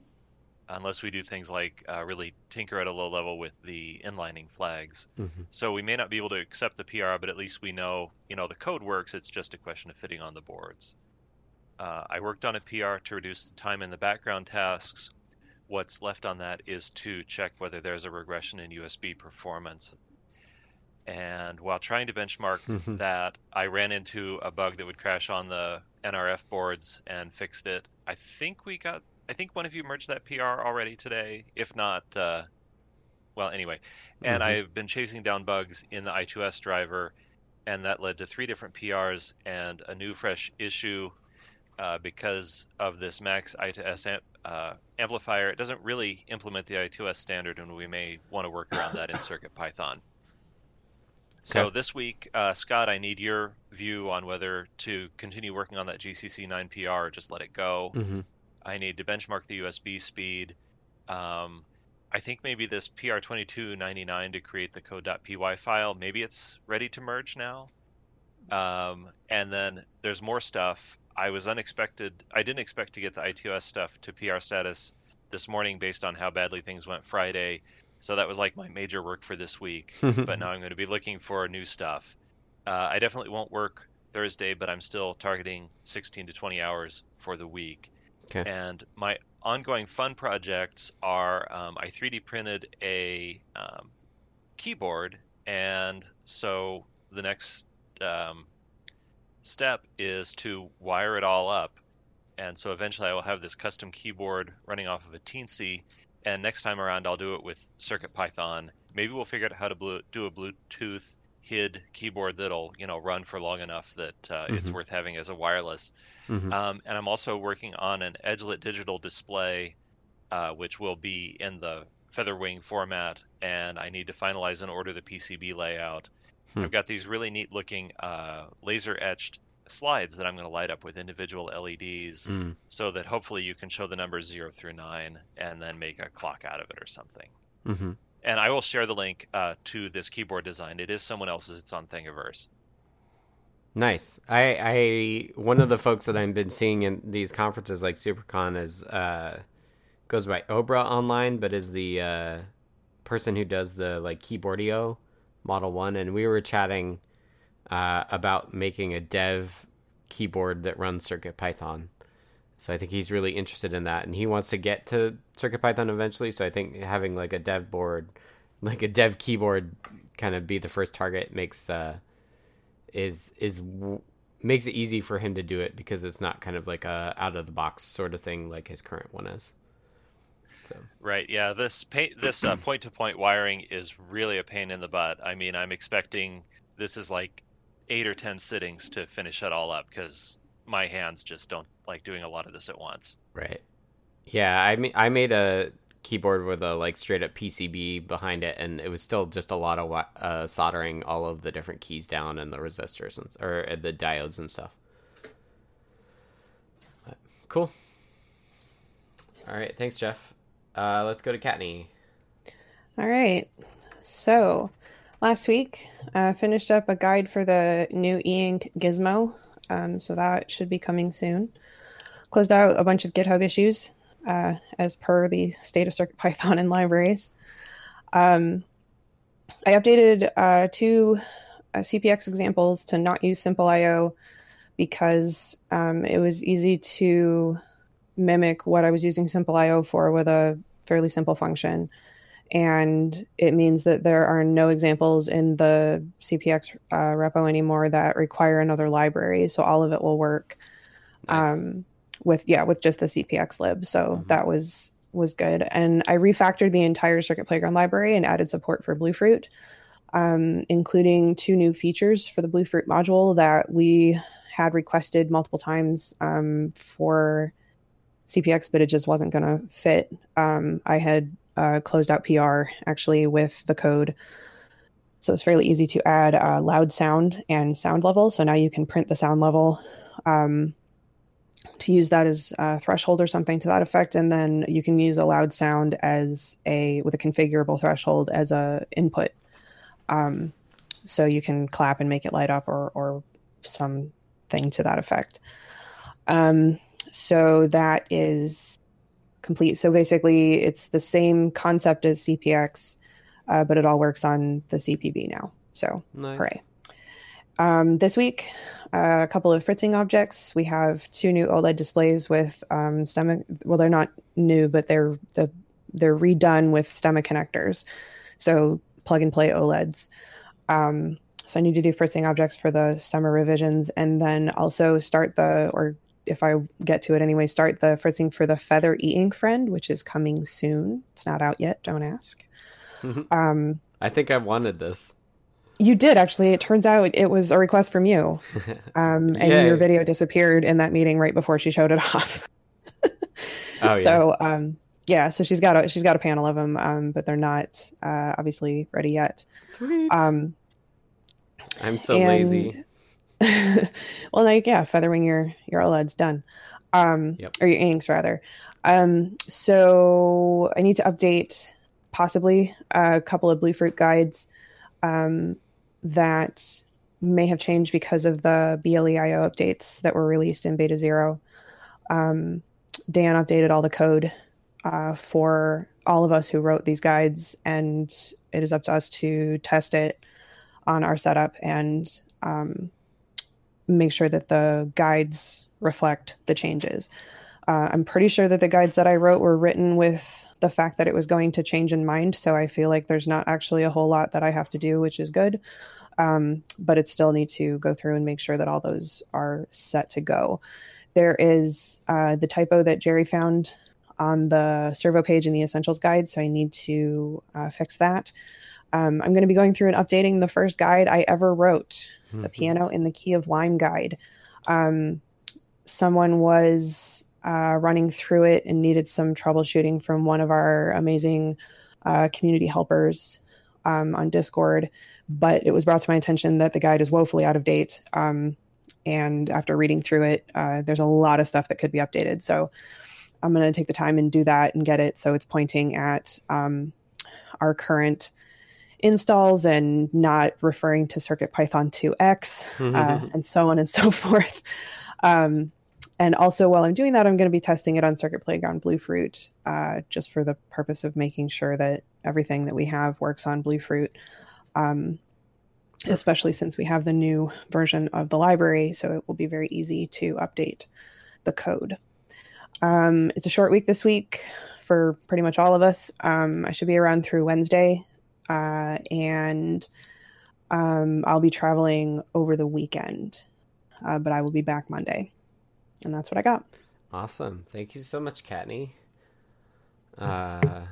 unless we do things like uh, really tinker at a low level with the inlining flags. Mhm. So we may not be able to accept the PR, but at least we know, you know, the code works. It's just a question of fitting on the boards. Uh, I worked on a PR to reduce the time in the background tasks. What's left on that is to check whether there's a regression in USB performance. And while trying to benchmark that, I ran into a bug that would crash on the NRF boards and fixed it. I think we got, I think one of you merged that PR already today. If not, uh, well, anyway. And Mhm. I've been chasing down bugs in the I2S driver, and that led to three different PRs and a new fresh issue uh, because of this max I2S amp, uh, amplifier. It doesn't really implement the I2S standard, and we may want to work around that in [laughs] CircuitPython. So Okay. this week, uh, Scott, I need your view on whether to continue working on that GCC 9 PR or just let it go. Mhm. I need to benchmark the USB speed. Um, I think maybe this PR2299 to create the code.py file, maybe it's ready to merge now. Um, and then there's more stuff. I was unexpected. I didn't expect to get the I2S stuff to PR status this morning based on how badly things went Friday. So that was like my major work for this week. [laughs] but now I'm going to be looking for new stuff. Uh, I definitely won't work Thursday, but I'm still targeting 16 to 20 hours for the week. Okay. And my ongoing fun projects are um, I 3D printed a um, keyboard, and so the next um, step is to wire it all up. And so eventually I will have this custom keyboard running off of a Teensy, and next time around I'll do it with CircuitPython. Maybe we'll figure out how to do a Bluetooth HID keyboard that'll you know run for long enough that uh, it's Mhm. worth having as a wireless. Mhm. Um, and I'm also working on an edgelit digital display, uh, which will be in the Featherwing format, and I need to finalize and order the PCB layout. Hmm. I've got these really neat looking uh, laser etched slides that I'm going to light up with individual LEDs Mm. so that hopefully you can show the numbers 0 through 9 and then make a clock out of it or something. Mhm. And I will share the link uh, to this keyboard design. It is someone else's, it's on Thingiverse. Nice. I, I one of the folks that I've been seeing in these conferences like SuperCon is uh goes by Obra online, but is the uh person who does the like keyboardio Model One, and we were chatting uh about making a dev keyboard that runs Circuit Python. So I think he's really interested in that, and he wants to get to Circuit Python eventually. So I think having like a dev board, [laughs] like a dev keyboard, kind of be the first target makes uh is is makes it easy for him to do it because it's not kind of like a out of the box sort of thing like his current one is. So Right. Yeah. This this uh, [clears throat] point-to-point wiring is really a pain in the butt. I mean, I'm expecting this is like eight or ten sittings to finish it all up because my hands just don't like doing a lot of this at once. right, yeah. I mean, I made a keyboard with a like straight up PCB behind it, and it was still just a lot of wi- uh, soldering all of the different keys down and the resistors and or uh, the diodes and stuff. But, cool. All right, thanks, Jeff. Uh, let's go to Kattni. All right. So last week, uh, finished up a guide for the new e-ink gizmo. Um, so that should be coming soon. Closed out a bunch of GitHub issues uh, as per the state of CircuitPython and libraries. Um, I updated uh, two uh, CPX examples to not use Simple IO because um, it was easy to mimic what I was using Simple IO for with a fairly simple function. And it means that there are no examples in the CPX uh, repo anymore that require another library. So all of it will work Nice. um, with yeah with just the CPX lib. So Mhm. that was was good. And I refactored the entire Circuit Playground library and added support for Bluefruit, um, including two new features for the Bluefruit module that we had requested multiple times um, for CPX, but it just wasn't going to fit. Um, I had uh, closed out PR actually with the code. So it's fairly easy to add uh, loud sound and sound level. So now you can print the sound level um, to use that as a threshold or something to that effect, and then you can use a loud sound as a with a configurable threshold as a input. Um, so you can clap and make it light up or or something to that effect. Um, so that is complete. So basically, it's the same concept as CPX, uh, but it all works on the CPB now. So Nice. hooray! Um, this week, uh, a couple of fritzing objects. We have two new OLED displays with um, stemma. Well, they're not new, but they're the they're redone with stemma connectors, so plug and play OLEDs. Um, so I need to do fritzing objects for the stemma revisions, and then also start the or if I get to it anyway, start the fritzing for the Feather e-ink friend, which is coming soon. It's not out yet. Don't ask. [laughs] Um, I think I wanted this. you did actually. It turns out it was a request from you, [laughs] um, and Yay. your video disappeared in that meeting right before she showed it [laughs] off. Oh, yeah. so um, yeah, so she's got a she's got a panel of them, um, but they're not uh, obviously ready yet. Sweet. Um, I'm so and- lazy. [laughs] well, like yeah, feathering your your OLED's done, um, Yep. or your inks rather. Um, so I need to update possibly a couple of Bluefruit guides um, that may have changed because of the BLEIO updates that were released in Beta Zero. Um, Dan updated all the code uh, for all of us who wrote these guides, and it is up to us to test it on our setup and um, make sure that the guides reflect the changes. Uh, I'm pretty sure that the guides that I wrote were written with the fact that it was going to change in mind. So I feel like there's not actually a whole lot that I have to do, which is good. Um, but it still need to go through and make sure that all those are set to go. There is uh, the typo that Jerry found on the servo page in the essentials guide. So I need to uh, fix that. Um, I'm going to be going through and updating the first guide I ever wrote the piano in the key of lime guide. Um, someone was uh, running through it and needed some troubleshooting from one of our amazing uh, community helpers um, on discord but it was brought to my attention that the guide is woefully out of date um, and after reading through it uh, there's a lot of stuff that could be updated. So i'm going to take the time and do that and get it so it's pointing at um, our current installs and not referring to CircuitPython 2x, uh, and so on and [laughs] so forth. Um, and also, while I'm doing that, I'm going to be testing it on Circuit Playground Bluefruit, uh, just for the purpose of making sure that everything that we have works on Bluefruit. Um, especially since we have the new version of the library, so it will be very easy to update the code. Um, it's a short week this week for pretty much all of us. Um, I should be around through Wednesday, uh, and um, I'll be traveling over the weekend, uh, but I will be back Monday. And that's what I got. Awesome. Thank you so much, Kattni. Uh,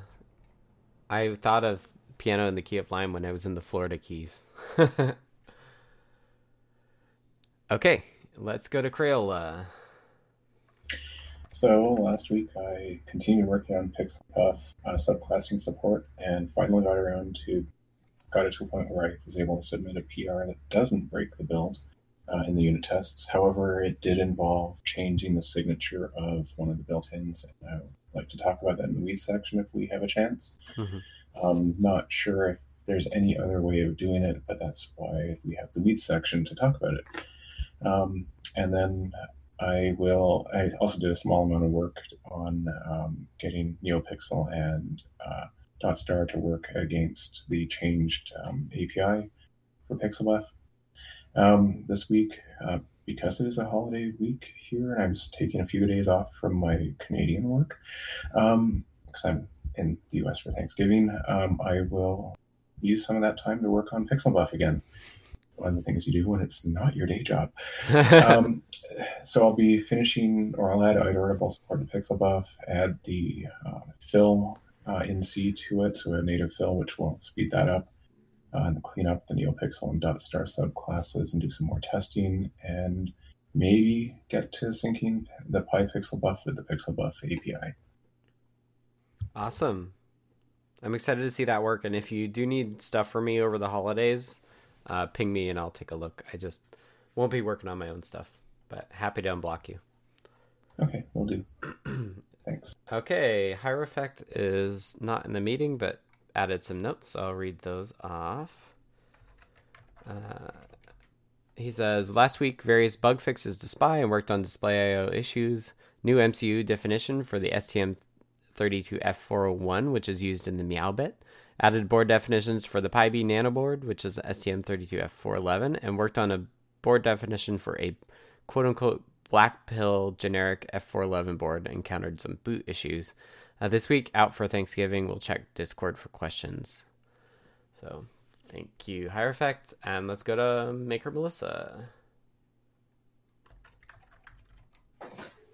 I thought of piano in the key of lime when I was in the Florida Keys. [laughs] okay, let's go to Crayola. So last week I continued working on PixelBuf uh, subclassing support and finally got around to got it to a point where I was able to submit a PR that doesn't break the build uh, in the unit tests. However, it did involve changing the signature of one of the built-ins. And I would like to talk about that in the weed section if we have a chance. Mm-hmm. Um, not sure if there's any other way of doing it, but that's why we have the weed section to talk about it. Um, and then I will. I also did a small amount of work on um, getting NeoPixel and uh, DotStar to work against the changed um, API for PixelBuf. Um, this week, uh, because it is a holiday week here, and I'm just taking a few days off from my Canadian work, because um, I'm in the US for Thanksgiving, um, I will use some of that time to work on PixelBuf again. One of the things you do when it's not your day job. [laughs] um, so I'll be finishing, or I'll add iterable support to PixelBuf, add the uh, fill uh, in C to it, so a native fill, which will speed that up, uh, and clean up the NeoPixel and DotStar subclasses and do some more testing, and maybe get to syncing the PyPixelBuf with the PixelBuf API. Awesome. I'm excited to see that work. And if you do need stuff for me over the holidays, uh, ping me and I'll take a look. I just won't be working on my own stuff, but happy to unblock you. Okay, we'll do. [clears throat] Thanks. Okay, Hierophect is not in the meeting, but added some notes. I'll read those off. Uh, he says last week various bug fixes to SPI and worked on display IO issues. New MCU definition for the STM 32F401, which is used in the MeowBit. Added board definitions for the PyB nanoboard, which is STM32F411, and worked on a board definition for a quote unquote black pill generic F411 board. Encountered some boot issues. Uh, this week, out for Thanksgiving, we'll check Discord for questions. So, thank you, Hierophect, and let's go to Maker Melissa.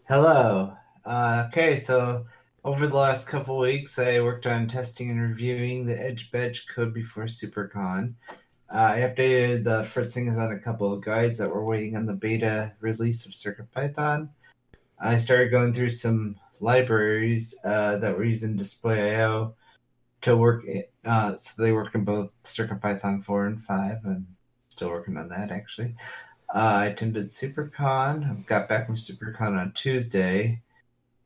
Hello. Uh, okay, so over the last couple weeks, I worked on testing and reviewing the Edge Badge code before SuperCon. Uh, I updated the fritzings on a couple of guides that were waiting on the beta release of CircuitPython. I started going through some libraries uh, that were using Display.io to work. Uh, so they work in both CircuitPython 4 and 5. I'm still working on that actually. Uh, I attended SuperCon. I got back from SuperCon on Tuesday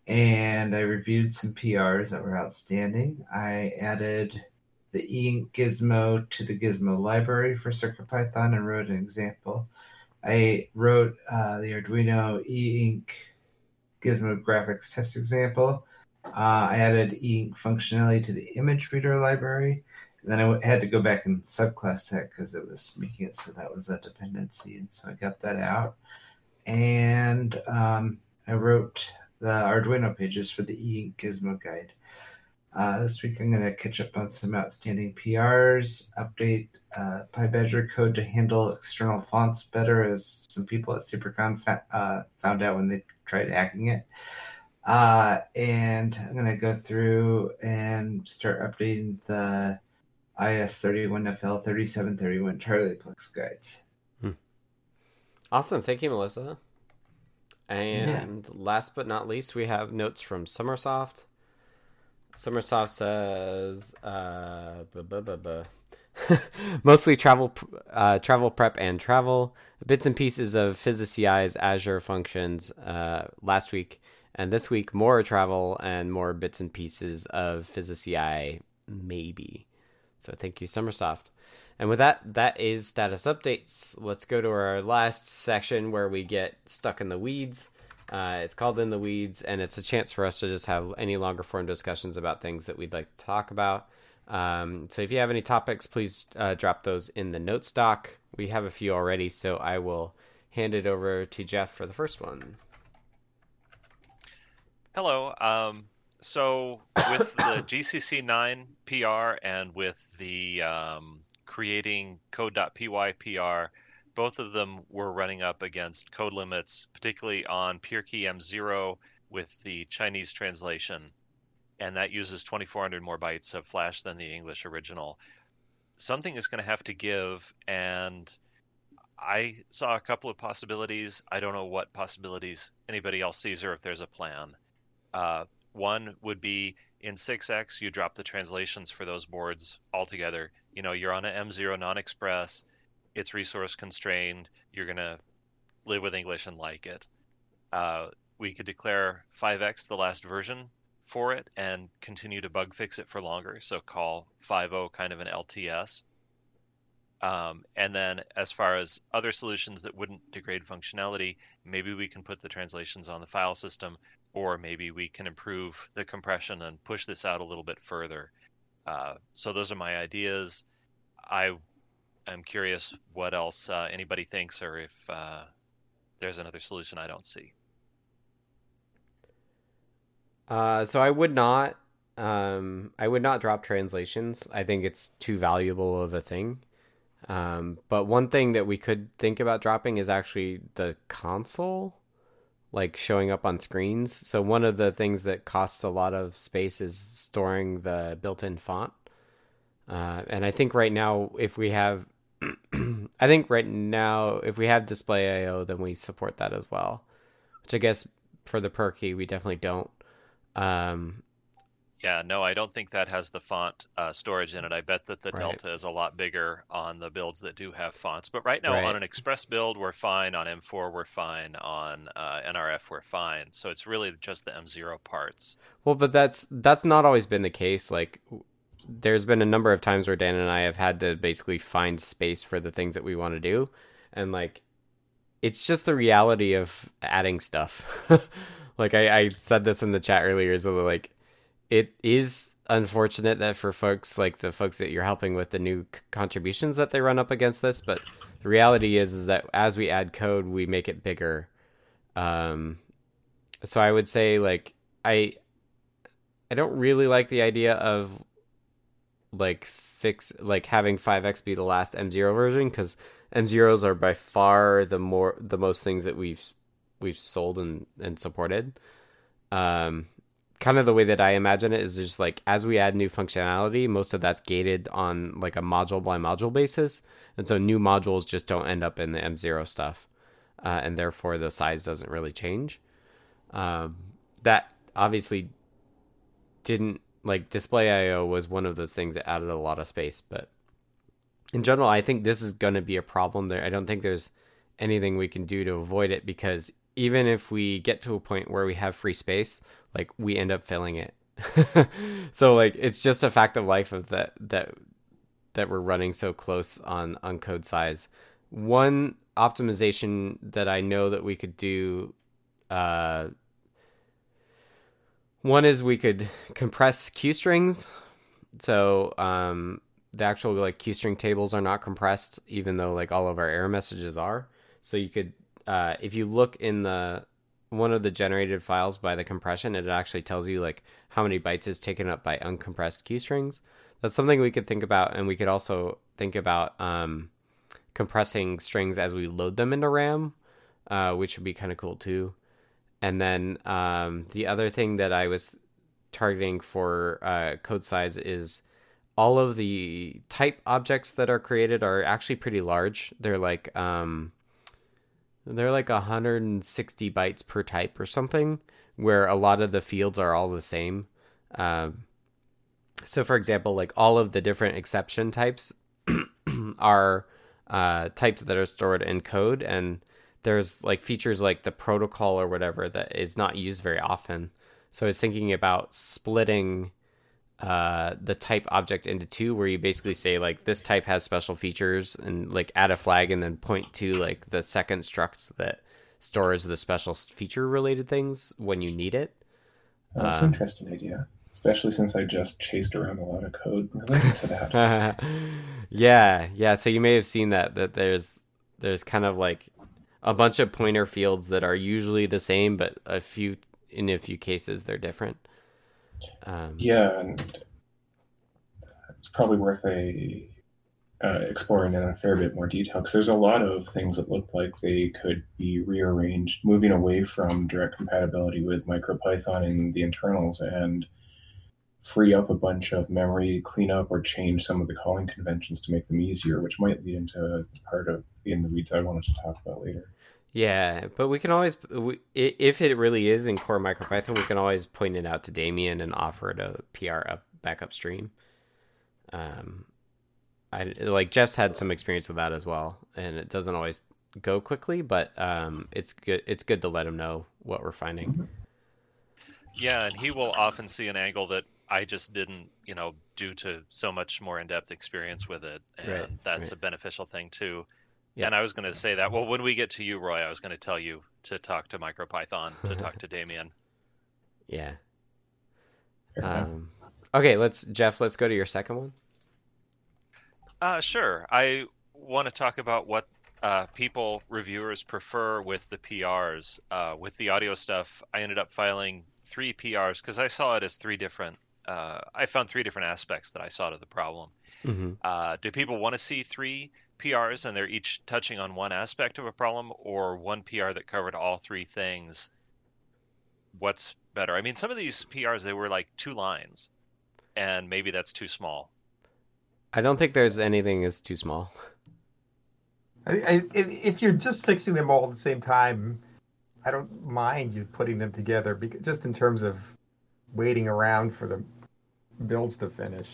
and I reviewed some PRs that were outstanding. I added the e-ink gizmo to the gizmo library for CircuitPython and wrote an example. I wrote uh, the Arduino e-ink gizmo graphics test example. Uh, I added e-ink functionality to the image reader library. And then I had to go back and subclass that because it was making it so that was a dependency. And so I got that out. And um, I wrote the Arduino pages for the e Gizmo guide. Uh, this week I'm going to catch up on some outstanding PRs, update uh, PyBadger code to handle external fonts better, as some people at SuperCon fa- uh, found out when they tried hacking it. Uh, and I'm going to go through and start updating the IS31FL 3731 Charlie Plex guides. Hmm. Awesome. Thank you, Melissa. And yeah. last but not least, we have notes from Sommersoft. Sommersoft says, uh, buh, buh, buh, [laughs] mostly travel, uh, travel prep and travel bits and pieces of physaCI's Azure functions uh, last week, and this week more travel and more bits and pieces of physaCI maybe. So thank you, Sommersoft. And with that, that is status updates. Let's go to our last section where we get stuck in the weeds. Uh, it's called In the Weeds, and it's a chance for us to just have any longer form discussions about things that we'd like to talk about. Um, so if you have any topics, please uh, drop those in the notes doc. We have a few already, so I will hand it over to Jeff for the first one. Hello. Um, so with the GCC 9 PR and with the um, creating code.pypr, both of them were running up against code limits, particularly on pIRkey M0 with the Chinese translation. And that uses 2400 more bytes of flash than the English original. Something is going to have to give, and I saw a couple of possibilities. I don't know what possibilities anybody else sees or if there's a plan. Uh, one would be in 6x, you drop the translations for those boards altogether. You know, you're on an M0 non express, it's resource constrained, you're going to live with English and like it. Uh, we could declare 5x the last version for it and continue to bug fix it for longer. So call 5.0 kind of an LTS. Um, and then, as far as other solutions that wouldn't degrade functionality, maybe we can put the translations on the file system, or maybe we can improve the compression and push this out a little bit further. Uh, so those are my ideas. I am curious what else uh, anybody thinks, or if uh, there's another solution I don't see. Uh, so I would not, um, I would not drop translations. I think it's too valuable of a thing. Um, but one thing that we could think about dropping is actually the console, like showing up on screens. So one of the things that costs a lot of space is storing the built-in font. Uh, and I think right now, if we have, [clears throat] I think right now, if we have display IO, then we support that as well. Which I guess for the pIRkey, we definitely don't. Um, yeah, no, I don't think that has the font uh, storage in it. I bet that the Right. Delta is a lot bigger on the builds that do have fonts. But right now, Right. on an Express build, we're fine. On M4, we're fine. On uh, NRF, we're fine. So it's really just the M0 parts. Well, but that's that's not always been the case. Like, there's been a number of times where Dan and I have had to basically find space for the things that we want to do, and like, it's just the reality of adding stuff. [laughs] like I, I said this in the chat earlier, so like, it is unfortunate that for folks like the folks that you're helping with the new contributions that they run up against this, but the reality is is that as we add code, we make it bigger. Um, so I would say like I I don't really like the idea of like fix like having 5x be the last M0 version cuz M0s are by far the more the most things that we've we've sold and and supported. Um kind of the way that I imagine it is just like as we add new functionality, most of that's gated on like a module by module basis. And so new modules just don't end up in the M0 stuff. Uh, and therefore the size doesn't really change. Um, that obviously didn't like display IO was one of those things that added a lot of space, but in general, I think this is going to be a problem there. I don't think there's anything we can do to avoid it because even if we get to a point where we have free space, like we end up filling it. [laughs] so like it's just a fact of life of that that that we're running so close on on code size. One optimization that I know that we could do uh one is we could compress queue strings. So um the actual like queue string tables are not compressed even though like all of our error messages are. So you could uh if you look in the one of the generated files by the compression, it actually tells you like how many bytes is taken up by uncompressed queue strings. That's something we could think about, and we could also think about um, compressing strings as we load them into RAM, uh, which would be kind of cool too. And then um, the other thing that I was targeting for uh, code size is all of the type objects that are created are actually pretty large. They're like um, they're like 160 bytes per type or something, where a lot of the fields are all the same. Um, so, for example, like all of the different exception types [clears throat] are uh, types that are stored in code, and there's like features like the protocol or whatever that is not used very often. So, I was thinking about splitting uh, the type object into two, where you basically say like this type has special features, and like add a flag, and then point to like the second struct that stores the special feature related things when you need it. That's an interesting idea, especially since I just chased around a lot of code related to that. [laughs] yeah, yeah. So you may have seen that that there's there's kind of like a bunch of pointer fields that are usually the same, but a few in a few cases they're different. Um, yeah, and it's probably worth a uh, exploring in a fair bit more detail because there's a lot of things that look like they could be rearranged, moving away from direct compatibility with MicroPython and the internals, and free up a bunch of memory, clean up or change some of the calling conventions to make them easier, which might lead into part of in the weeds I wanted to talk about later. Yeah, but we can always, we, if it really is in core MicroPython, we can always point it out to Damien and offer it a PR up back upstream. Um, I like Jeff's had some experience with that as well, and it doesn't always go quickly, but um, it's good. It's good to let him know what we're finding. Yeah, and he will often see an angle that I just didn't, you know, due to so much more in-depth experience with it, and Right, that's right. a beneficial thing too. Yeah. And I was going to say that. Well, when we get to you, Roy, I was going to tell you to talk to MicroPython, to talk to [laughs] Damien. Yeah. Um, okay, let's Jeff. Let's go to your second one. Uh, sure. I want to talk about what uh, people, reviewers prefer with the PRs. Uh, with the audio stuff, I ended up filing three PRs because I saw it as three different. Uh, I found three different aspects that I saw to the problem. Mm-hmm. Uh, do people want to see three PRs and they're each touching on one aspect of a problem, or one PR that covered all three things? What's better? I mean, some of these PRs they were like two lines, and maybe that's too small. I don't think there's anything is too small. I, I, if, if you're just fixing them all at the same time, I don't mind you putting them together, because, just in terms of waiting around for the builds to finish.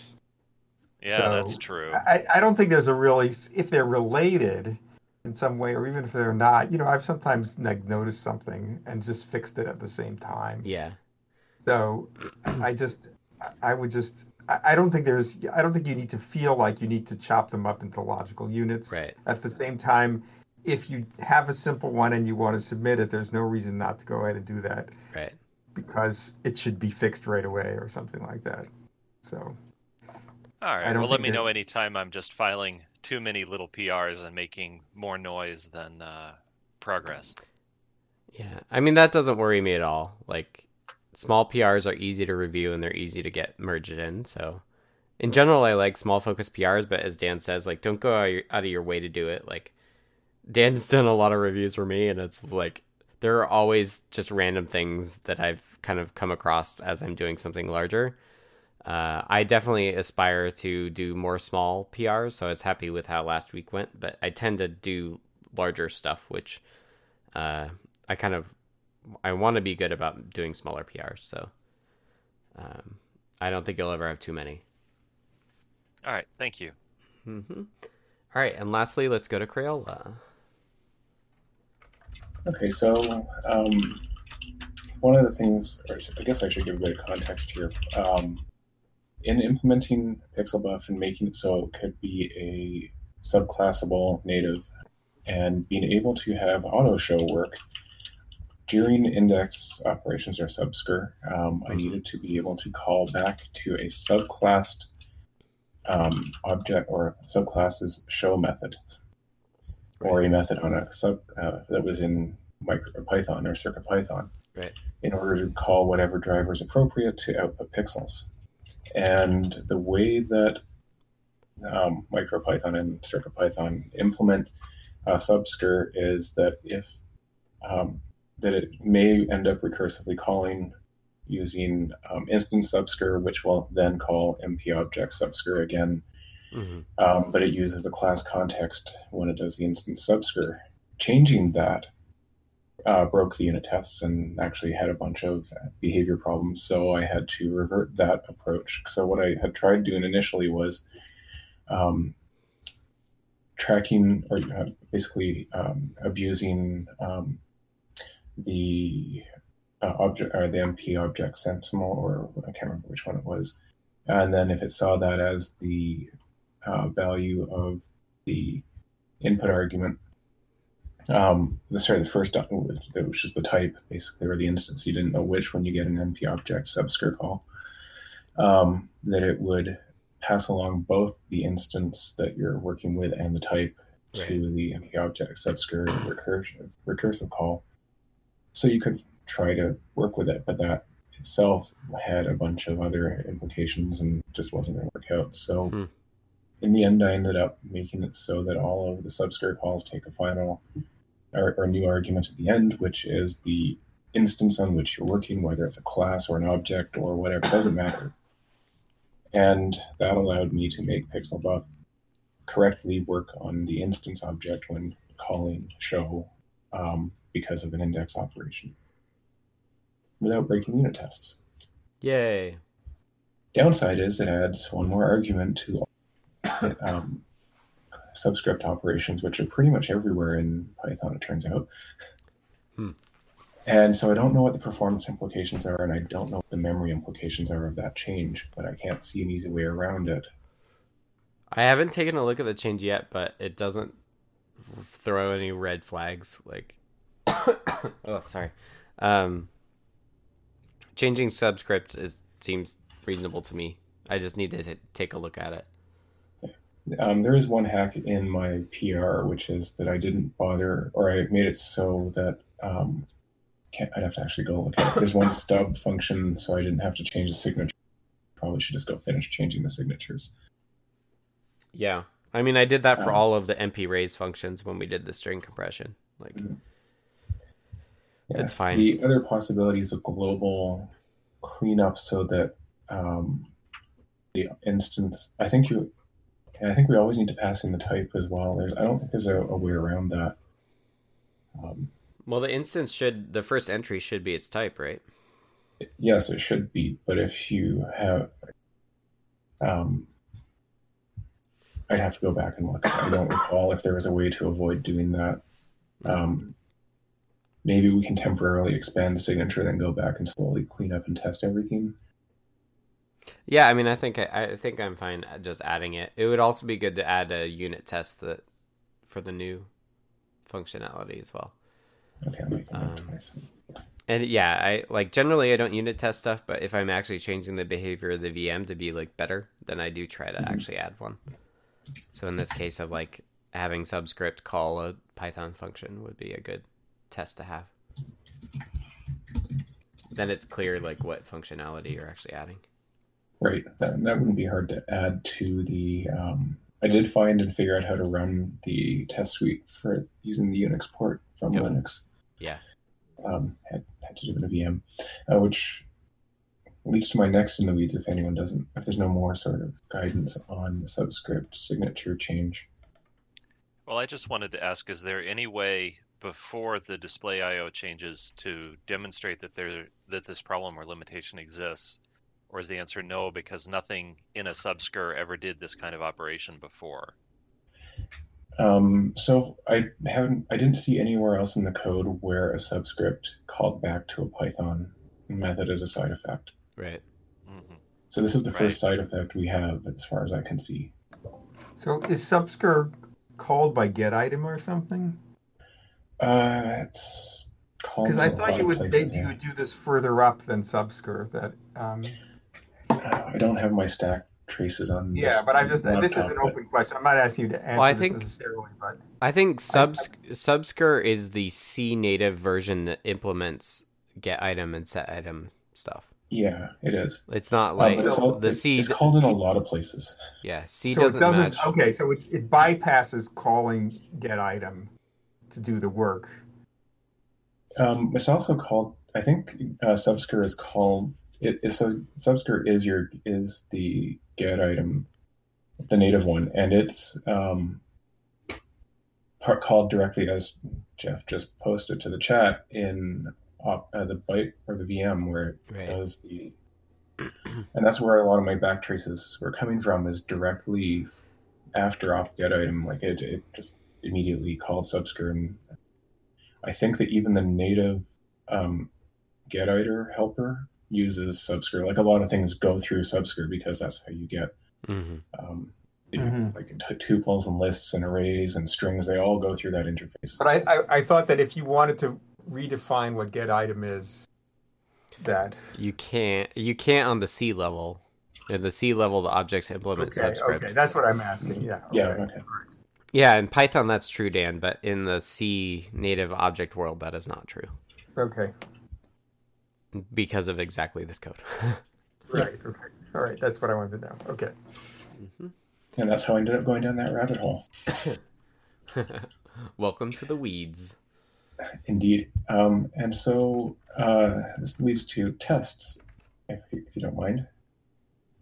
Yeah, So, that's true. I, I don't think there's a really if they're related in some way, or even if they're not. You know, I've sometimes like noticed something and just fixed it at the same time. Yeah. So I just I would just I I don't think there's I don't think you need to feel like you need to chop them up into logical units. Right. At the same time, if you have a simple one and you want to submit it, there's no reason not to go ahead and do that Right. because it should be fixed right away or something like that. So All right. Well, let me that- know anytime I'm just filing too many little PRs and making more noise than uh, progress. Yeah, I mean that doesn't worry me at all. Like small PRs are easy to review and they're easy to get merged in. So in general, I like small focus PRs, but as Dan says, like don't go out of your- out of your way to do it. Like Dan's [laughs] done a lot of reviews for me, and it's like there are always just random things that I've kind of come across as I'm doing something larger. Uh, I definitely aspire to do more small PRs, so I was happy with how last week went. But I tend to do larger stuff, which uh, I kind of I want to be good about doing smaller PRs. So um, I don't think you'll ever have too many. All right. Thank you. Mm-hmm. All right, and lastly, let's go to Crayola. Okay, so um, one of the things, or I guess I should give a bit of context here. Um, in implementing PixelBuf and making it so it could be a subclassable native and being able to have auto show work during index operations or subscr, um, I Mhm. needed to be able to call back to a subclassed um, object or subclass's show method or a method on a sub uh, that was in MicroPython or CircuitPython Right. in order to call whatever driver is appropriate to output pixels. And the way that um, MicroPython and CircuitPython implement uh, is that if um, that it may end up recursively calling using um, instance subscr, which will then call MP object subscr again Mm-hmm. um, but it uses the class context when it does the instance subscr. Changing that uh, broke the unit tests and actually had a bunch of behavior problems. So I had to revert that approach. So what I had tried doing initially was um, tracking or uh, basically um, abusing um, the uh, object or the MP object sentinel, or I can't remember which one it was. and then if it saw that as the uh, value of the input argument, um, sorry, the first which is the type basically or the instance, you didn't know which when you get an MP object subscript call, um, that it would pass along both the instance that you're working with and the type right. to the MP object subscript recursive recursive call. So you could try to work with it, but that itself had a bunch of other implications and just wasn't going to work out. So hmm. in the end, I ended up making it so that all of the subscript calls take a final or, or new argument at the end, which is the instance on which you're working, whether it's a class or an object or whatever, doesn't matter. And that allowed me to make PixelBuf correctly work on the instance object when calling show um, because of an index operation without breaking unit tests. Yay. Downside is it adds one more argument to [coughs] um, subscript operations, which are pretty much everywhere in Python, it turns out. Hmm. And so I don't know what the performance implications are, and I don't know what the memory implications are of that change, but I can't see an easy way around it. I haven't taken a look at the change yet, but it doesn't throw any red flags. Like, [coughs] oh, sorry. Um, changing subscript is seems reasonable to me. I just need to t- take a look at it. Um, there is one hack in my PR, which is that I didn't bother, or I made it so that um, I'd have to actually go look at it. There's one stub function, so I didn't have to change the signature. Probably should just go finish changing the signatures. Yeah, I mean, I did that for um, all of the MP raise functions when we did the string compression. Like, mm-hmm. yeah. it's fine. The other possibility is a global cleanup so that um, the instance. I think you and I think we always need to pass in the type as well. There's, I don't think there's a, a way around that. Um, well, the instance should the first entry should be its type, right? Yes, it should be. But if you have, um, I'd have to go back and look. I don't recall if there was a way to avoid doing that. Um, maybe we can temporarily expand the signature, then go back and slowly clean up and test everything. Yeah, I mean, I think I, I think I'm fine just adding it. It would also be good to add a unit test that for the new functionality as well. Okay, um, and yeah, I like generally I don't unit test stuff, but if I'm actually changing the behavior of the VM to be like better, then I do try to mm-hmm. actually add one. So in this case of like having subscript call a Python function would be a good test to have. Then it's clear like what functionality you're actually adding. Right. That, that wouldn't be hard to add to the. Um, I did find and figure out how to run the test suite for using the Unix port from yep. Linux. Yeah. Um, had, had to do it in a VM, uh, which leads to my next in the weeds if anyone doesn't, if there's no more sort of guidance on the subscript signature change. Well, I just wanted to ask is there any way before the display IO changes to demonstrate that there that this problem or limitation exists? Or is the answer no because nothing in a subscr ever did this kind of operation before? Um, so I haven't, I didn't see anywhere else in the code where a subscript called back to a Python method as a side effect. Right. Mm-hmm. So this is the right. first side effect we have, as far as I can see. So is subscr called by get item or something? Uh, it's called. Because I thought you would places, they, yeah. you would do this further up than subscr. That um, I don't have my stack traces on. Yeah, but I just laptop, this is an open question. I'm not asking you to answer well, I think, necessarily, but I think subs I, subscr is the C native version that implements get item and set item stuff. Yeah, it is. It's not like it's all, the C. It's called in a lot of places. Yeah, C so doesn't, doesn't match. Okay, so it, it bypasses calling get item to do the work. Um, it's also called. I think uh, subscr is called it, it's a subscr is your is the get item, the native one, and it's um, part called directly as Jeff just posted to the chat in uh, the byte or the VM where it right. does the, and that's where a lot of my back traces were coming from is directly after op get item, like it, it just immediately called subscr, and I think that even the native um, get helper uses Subscript. Like a lot of things go through Subscript because that's how you get hmm um, you- Mhm. like t- tuples and lists and arrays and strings. They all go through that interface. But I, I, I thought that if you wanted to redefine what get item is, that You can't. You can't on the C level. In the C level, the objects implement okay, subscript. okay, that's what I'm asking. Yeah. Yeah. okay. Okay. Yeah, in Python that's true, Dan, but in the C native object world that is not true Okay. Because of exactly this code. [laughs] Right. Okay. All right. That's what I wanted to know. Okay. And that's how I ended up going down that rabbit hole. [laughs] Welcome to the weeds. Indeed. Um, and so uh, this leads to tests, if you, if you don't mind.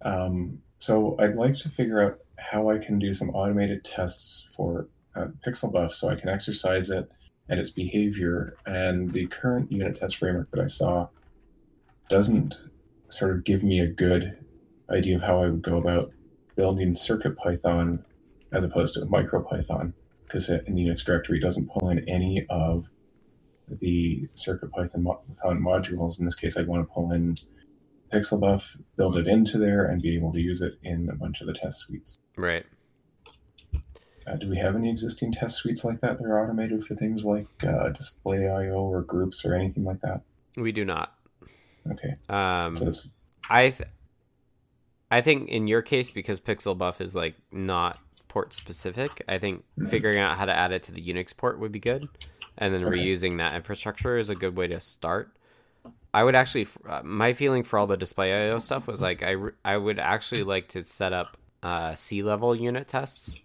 Um, so I'd like to figure out how I can do some automated tests for uh, PixelBuf so I can exercise it and its behavior. And the current unit test framework that I saw doesn't sort of give me a good idea of how I would go about building CircuitPython as opposed to MicroPython because in the Unix directory doesn't pull in any of the CircuitPython mo- Python modules. In this case, I'd want to pull in PixelBuf, build it into there, and be able to use it in a bunch of the test suites. Right. Uh, do we have any existing test suites like that that are automated for things like uh, display I/O or groups or anything like that? We do not. Okay, Um, so I th- I think in your case because PixelBuf is like not port specific, I think Mhm. figuring out how to add it to the Unix port would be good, and then Okay. reusing that infrastructure is a good way to start. I would actually, uh, my feeling for all the display I/O stuff was like I re- I would actually like to set up uh, C level unit tests.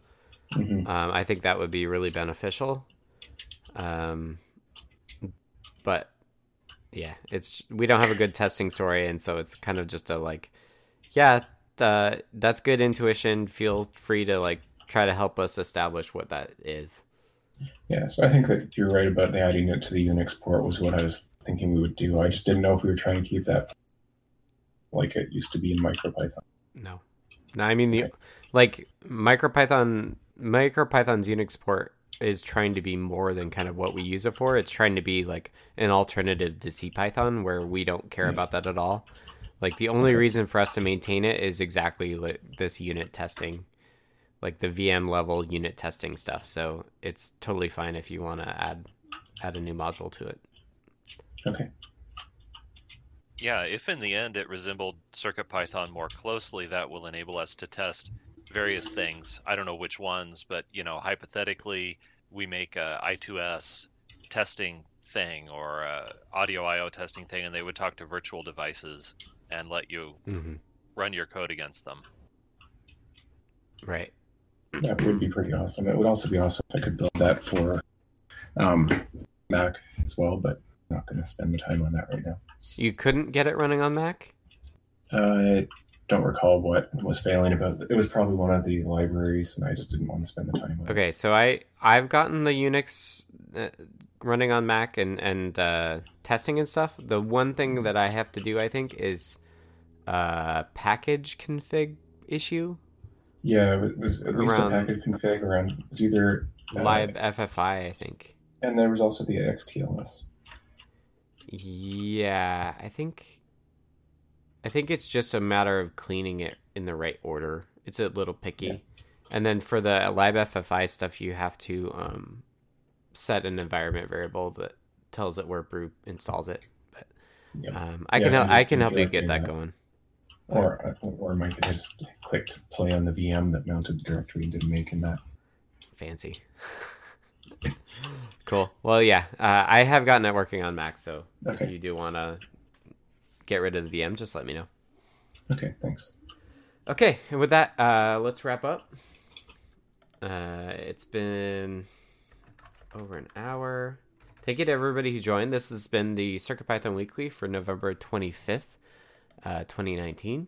mhm. Um, I think that would be really beneficial. Um, but yeah, it's we don't have a good testing story, and so it's kind of just a like, yeah, uh, that's good intuition. Feel free to like try to help us establish what that is. yeah. So I think that you're right about the adding it to the Unix port was what I was thinking we would do. I just didn't know if we were trying to keep that like it used to be in MicroPython. No, no, I mean the like MicroPython. MicroPython's Unix port is trying to be more than kind of what we use it for. It's trying to be like an alternative to CPython, where we don't care about that at all. Like the only reason for us to maintain it is exactly like this unit testing, like the VM level unit testing stuff. So it's totally fine if you want to add add a new module to it. Okay. Yeah, if in the end it resembled CircuitPython more closely, that will enable us to test various things. I don't know which ones, but you know, hypothetically, we make a I2S testing thing or a audio I/O testing thing, and they would talk to virtual devices and let you Mm-hmm. run your code against them. Right. That would be pretty awesome. It would also be awesome if I could build that for um, Mac as well, but I'm not going to spend the time on that right now. You couldn't get it running on Mac. I don't recall what was failing about it. It was probably one of the libraries, and I just didn't want to spend the time. Okay, so I I've gotten the Unix uh, running on Mac and and uh, testing and stuff. The one thing that I have to do, I think, is uh, package config issue Yeah, it was at least Around- a package config around. It was either uh, lib FFI, I think. and there was also the axTLS. Yeah, I think I think it's just a matter of cleaning it in the right order. It's a little picky. Yeah. And then for the libffi stuff, you have to um, set an environment variable that tells it where brew installs it. But Yep. um, I Yeah, can help. I can help you get that going. Or or Mike I just clicked play on the VM that mounted the directory and didn't make in that. Fancy. [laughs] cool. Well, yeah, uh, I have gotten it working on Mac. So if you do want to get rid of the VM, just let me know. Okay, thanks. Okay, and with that, uh, let's wrap up. Uh, it's been over an hour. Thank you to everybody who joined. This has been the CircuitPython Weekly for November 25th, uh, 2019.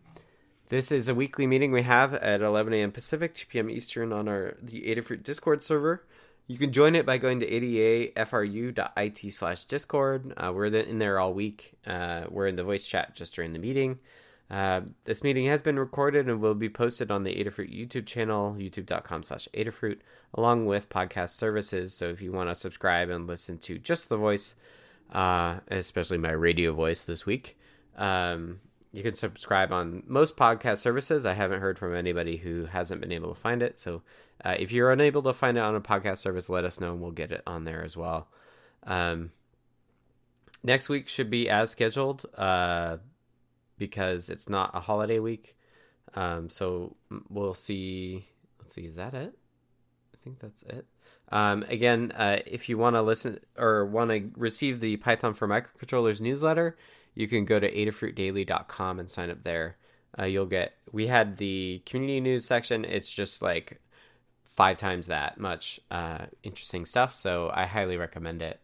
This is a weekly meeting we have at 11 a.m. Pacific, 2 p.m. Eastern on our the Adafruit Discord server. You can join it by going to adafru.it slash discord. Uh, we're in there all week. Uh, we're in the voice chat just during the meeting. Uh, this meeting has been recorded and will be posted on the Adafruit YouTube channel, youtube.com slash Adafruit, along with podcast services. So if you want to subscribe and listen to just the voice, uh, especially my radio voice this week, Um, you can subscribe on most podcast services. I haven't heard from anybody who hasn't been able to find it. So uh, if you're unable to find it on a podcast service, let us know and we'll get it on there as well. Um, next week should be as scheduled uh, because it's not a holiday week. Um, so we'll see. Let's see, is that it? I think that's it. Um, again, uh, if you want to listen or want to receive the Python for Microcontrollers newsletter, you can go to adafruitdaily.com and sign up there. Uh, you'll get, we had the community news section. It's just like five times that much uh, interesting stuff. So I highly recommend it.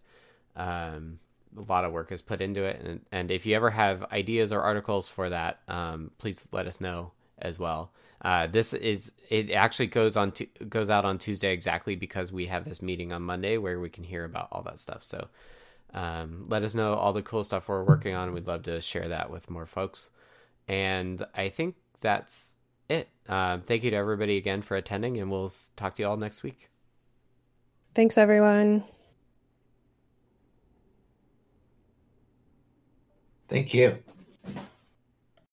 Um, a lot of work is put into it. And, and if you ever have ideas or articles for that, um, please let us know as well. Uh, this is it actually goes on to goes out on Tuesday exactly because we have this meeting on Monday where we can hear about all that stuff. So um, let us know all the cool stuff we're working on. We'd love to share that with more folks. And I think that's it. Uh, thank you to everybody again for attending, and we'll talk to you all next week. Thanks, everyone. Thank you.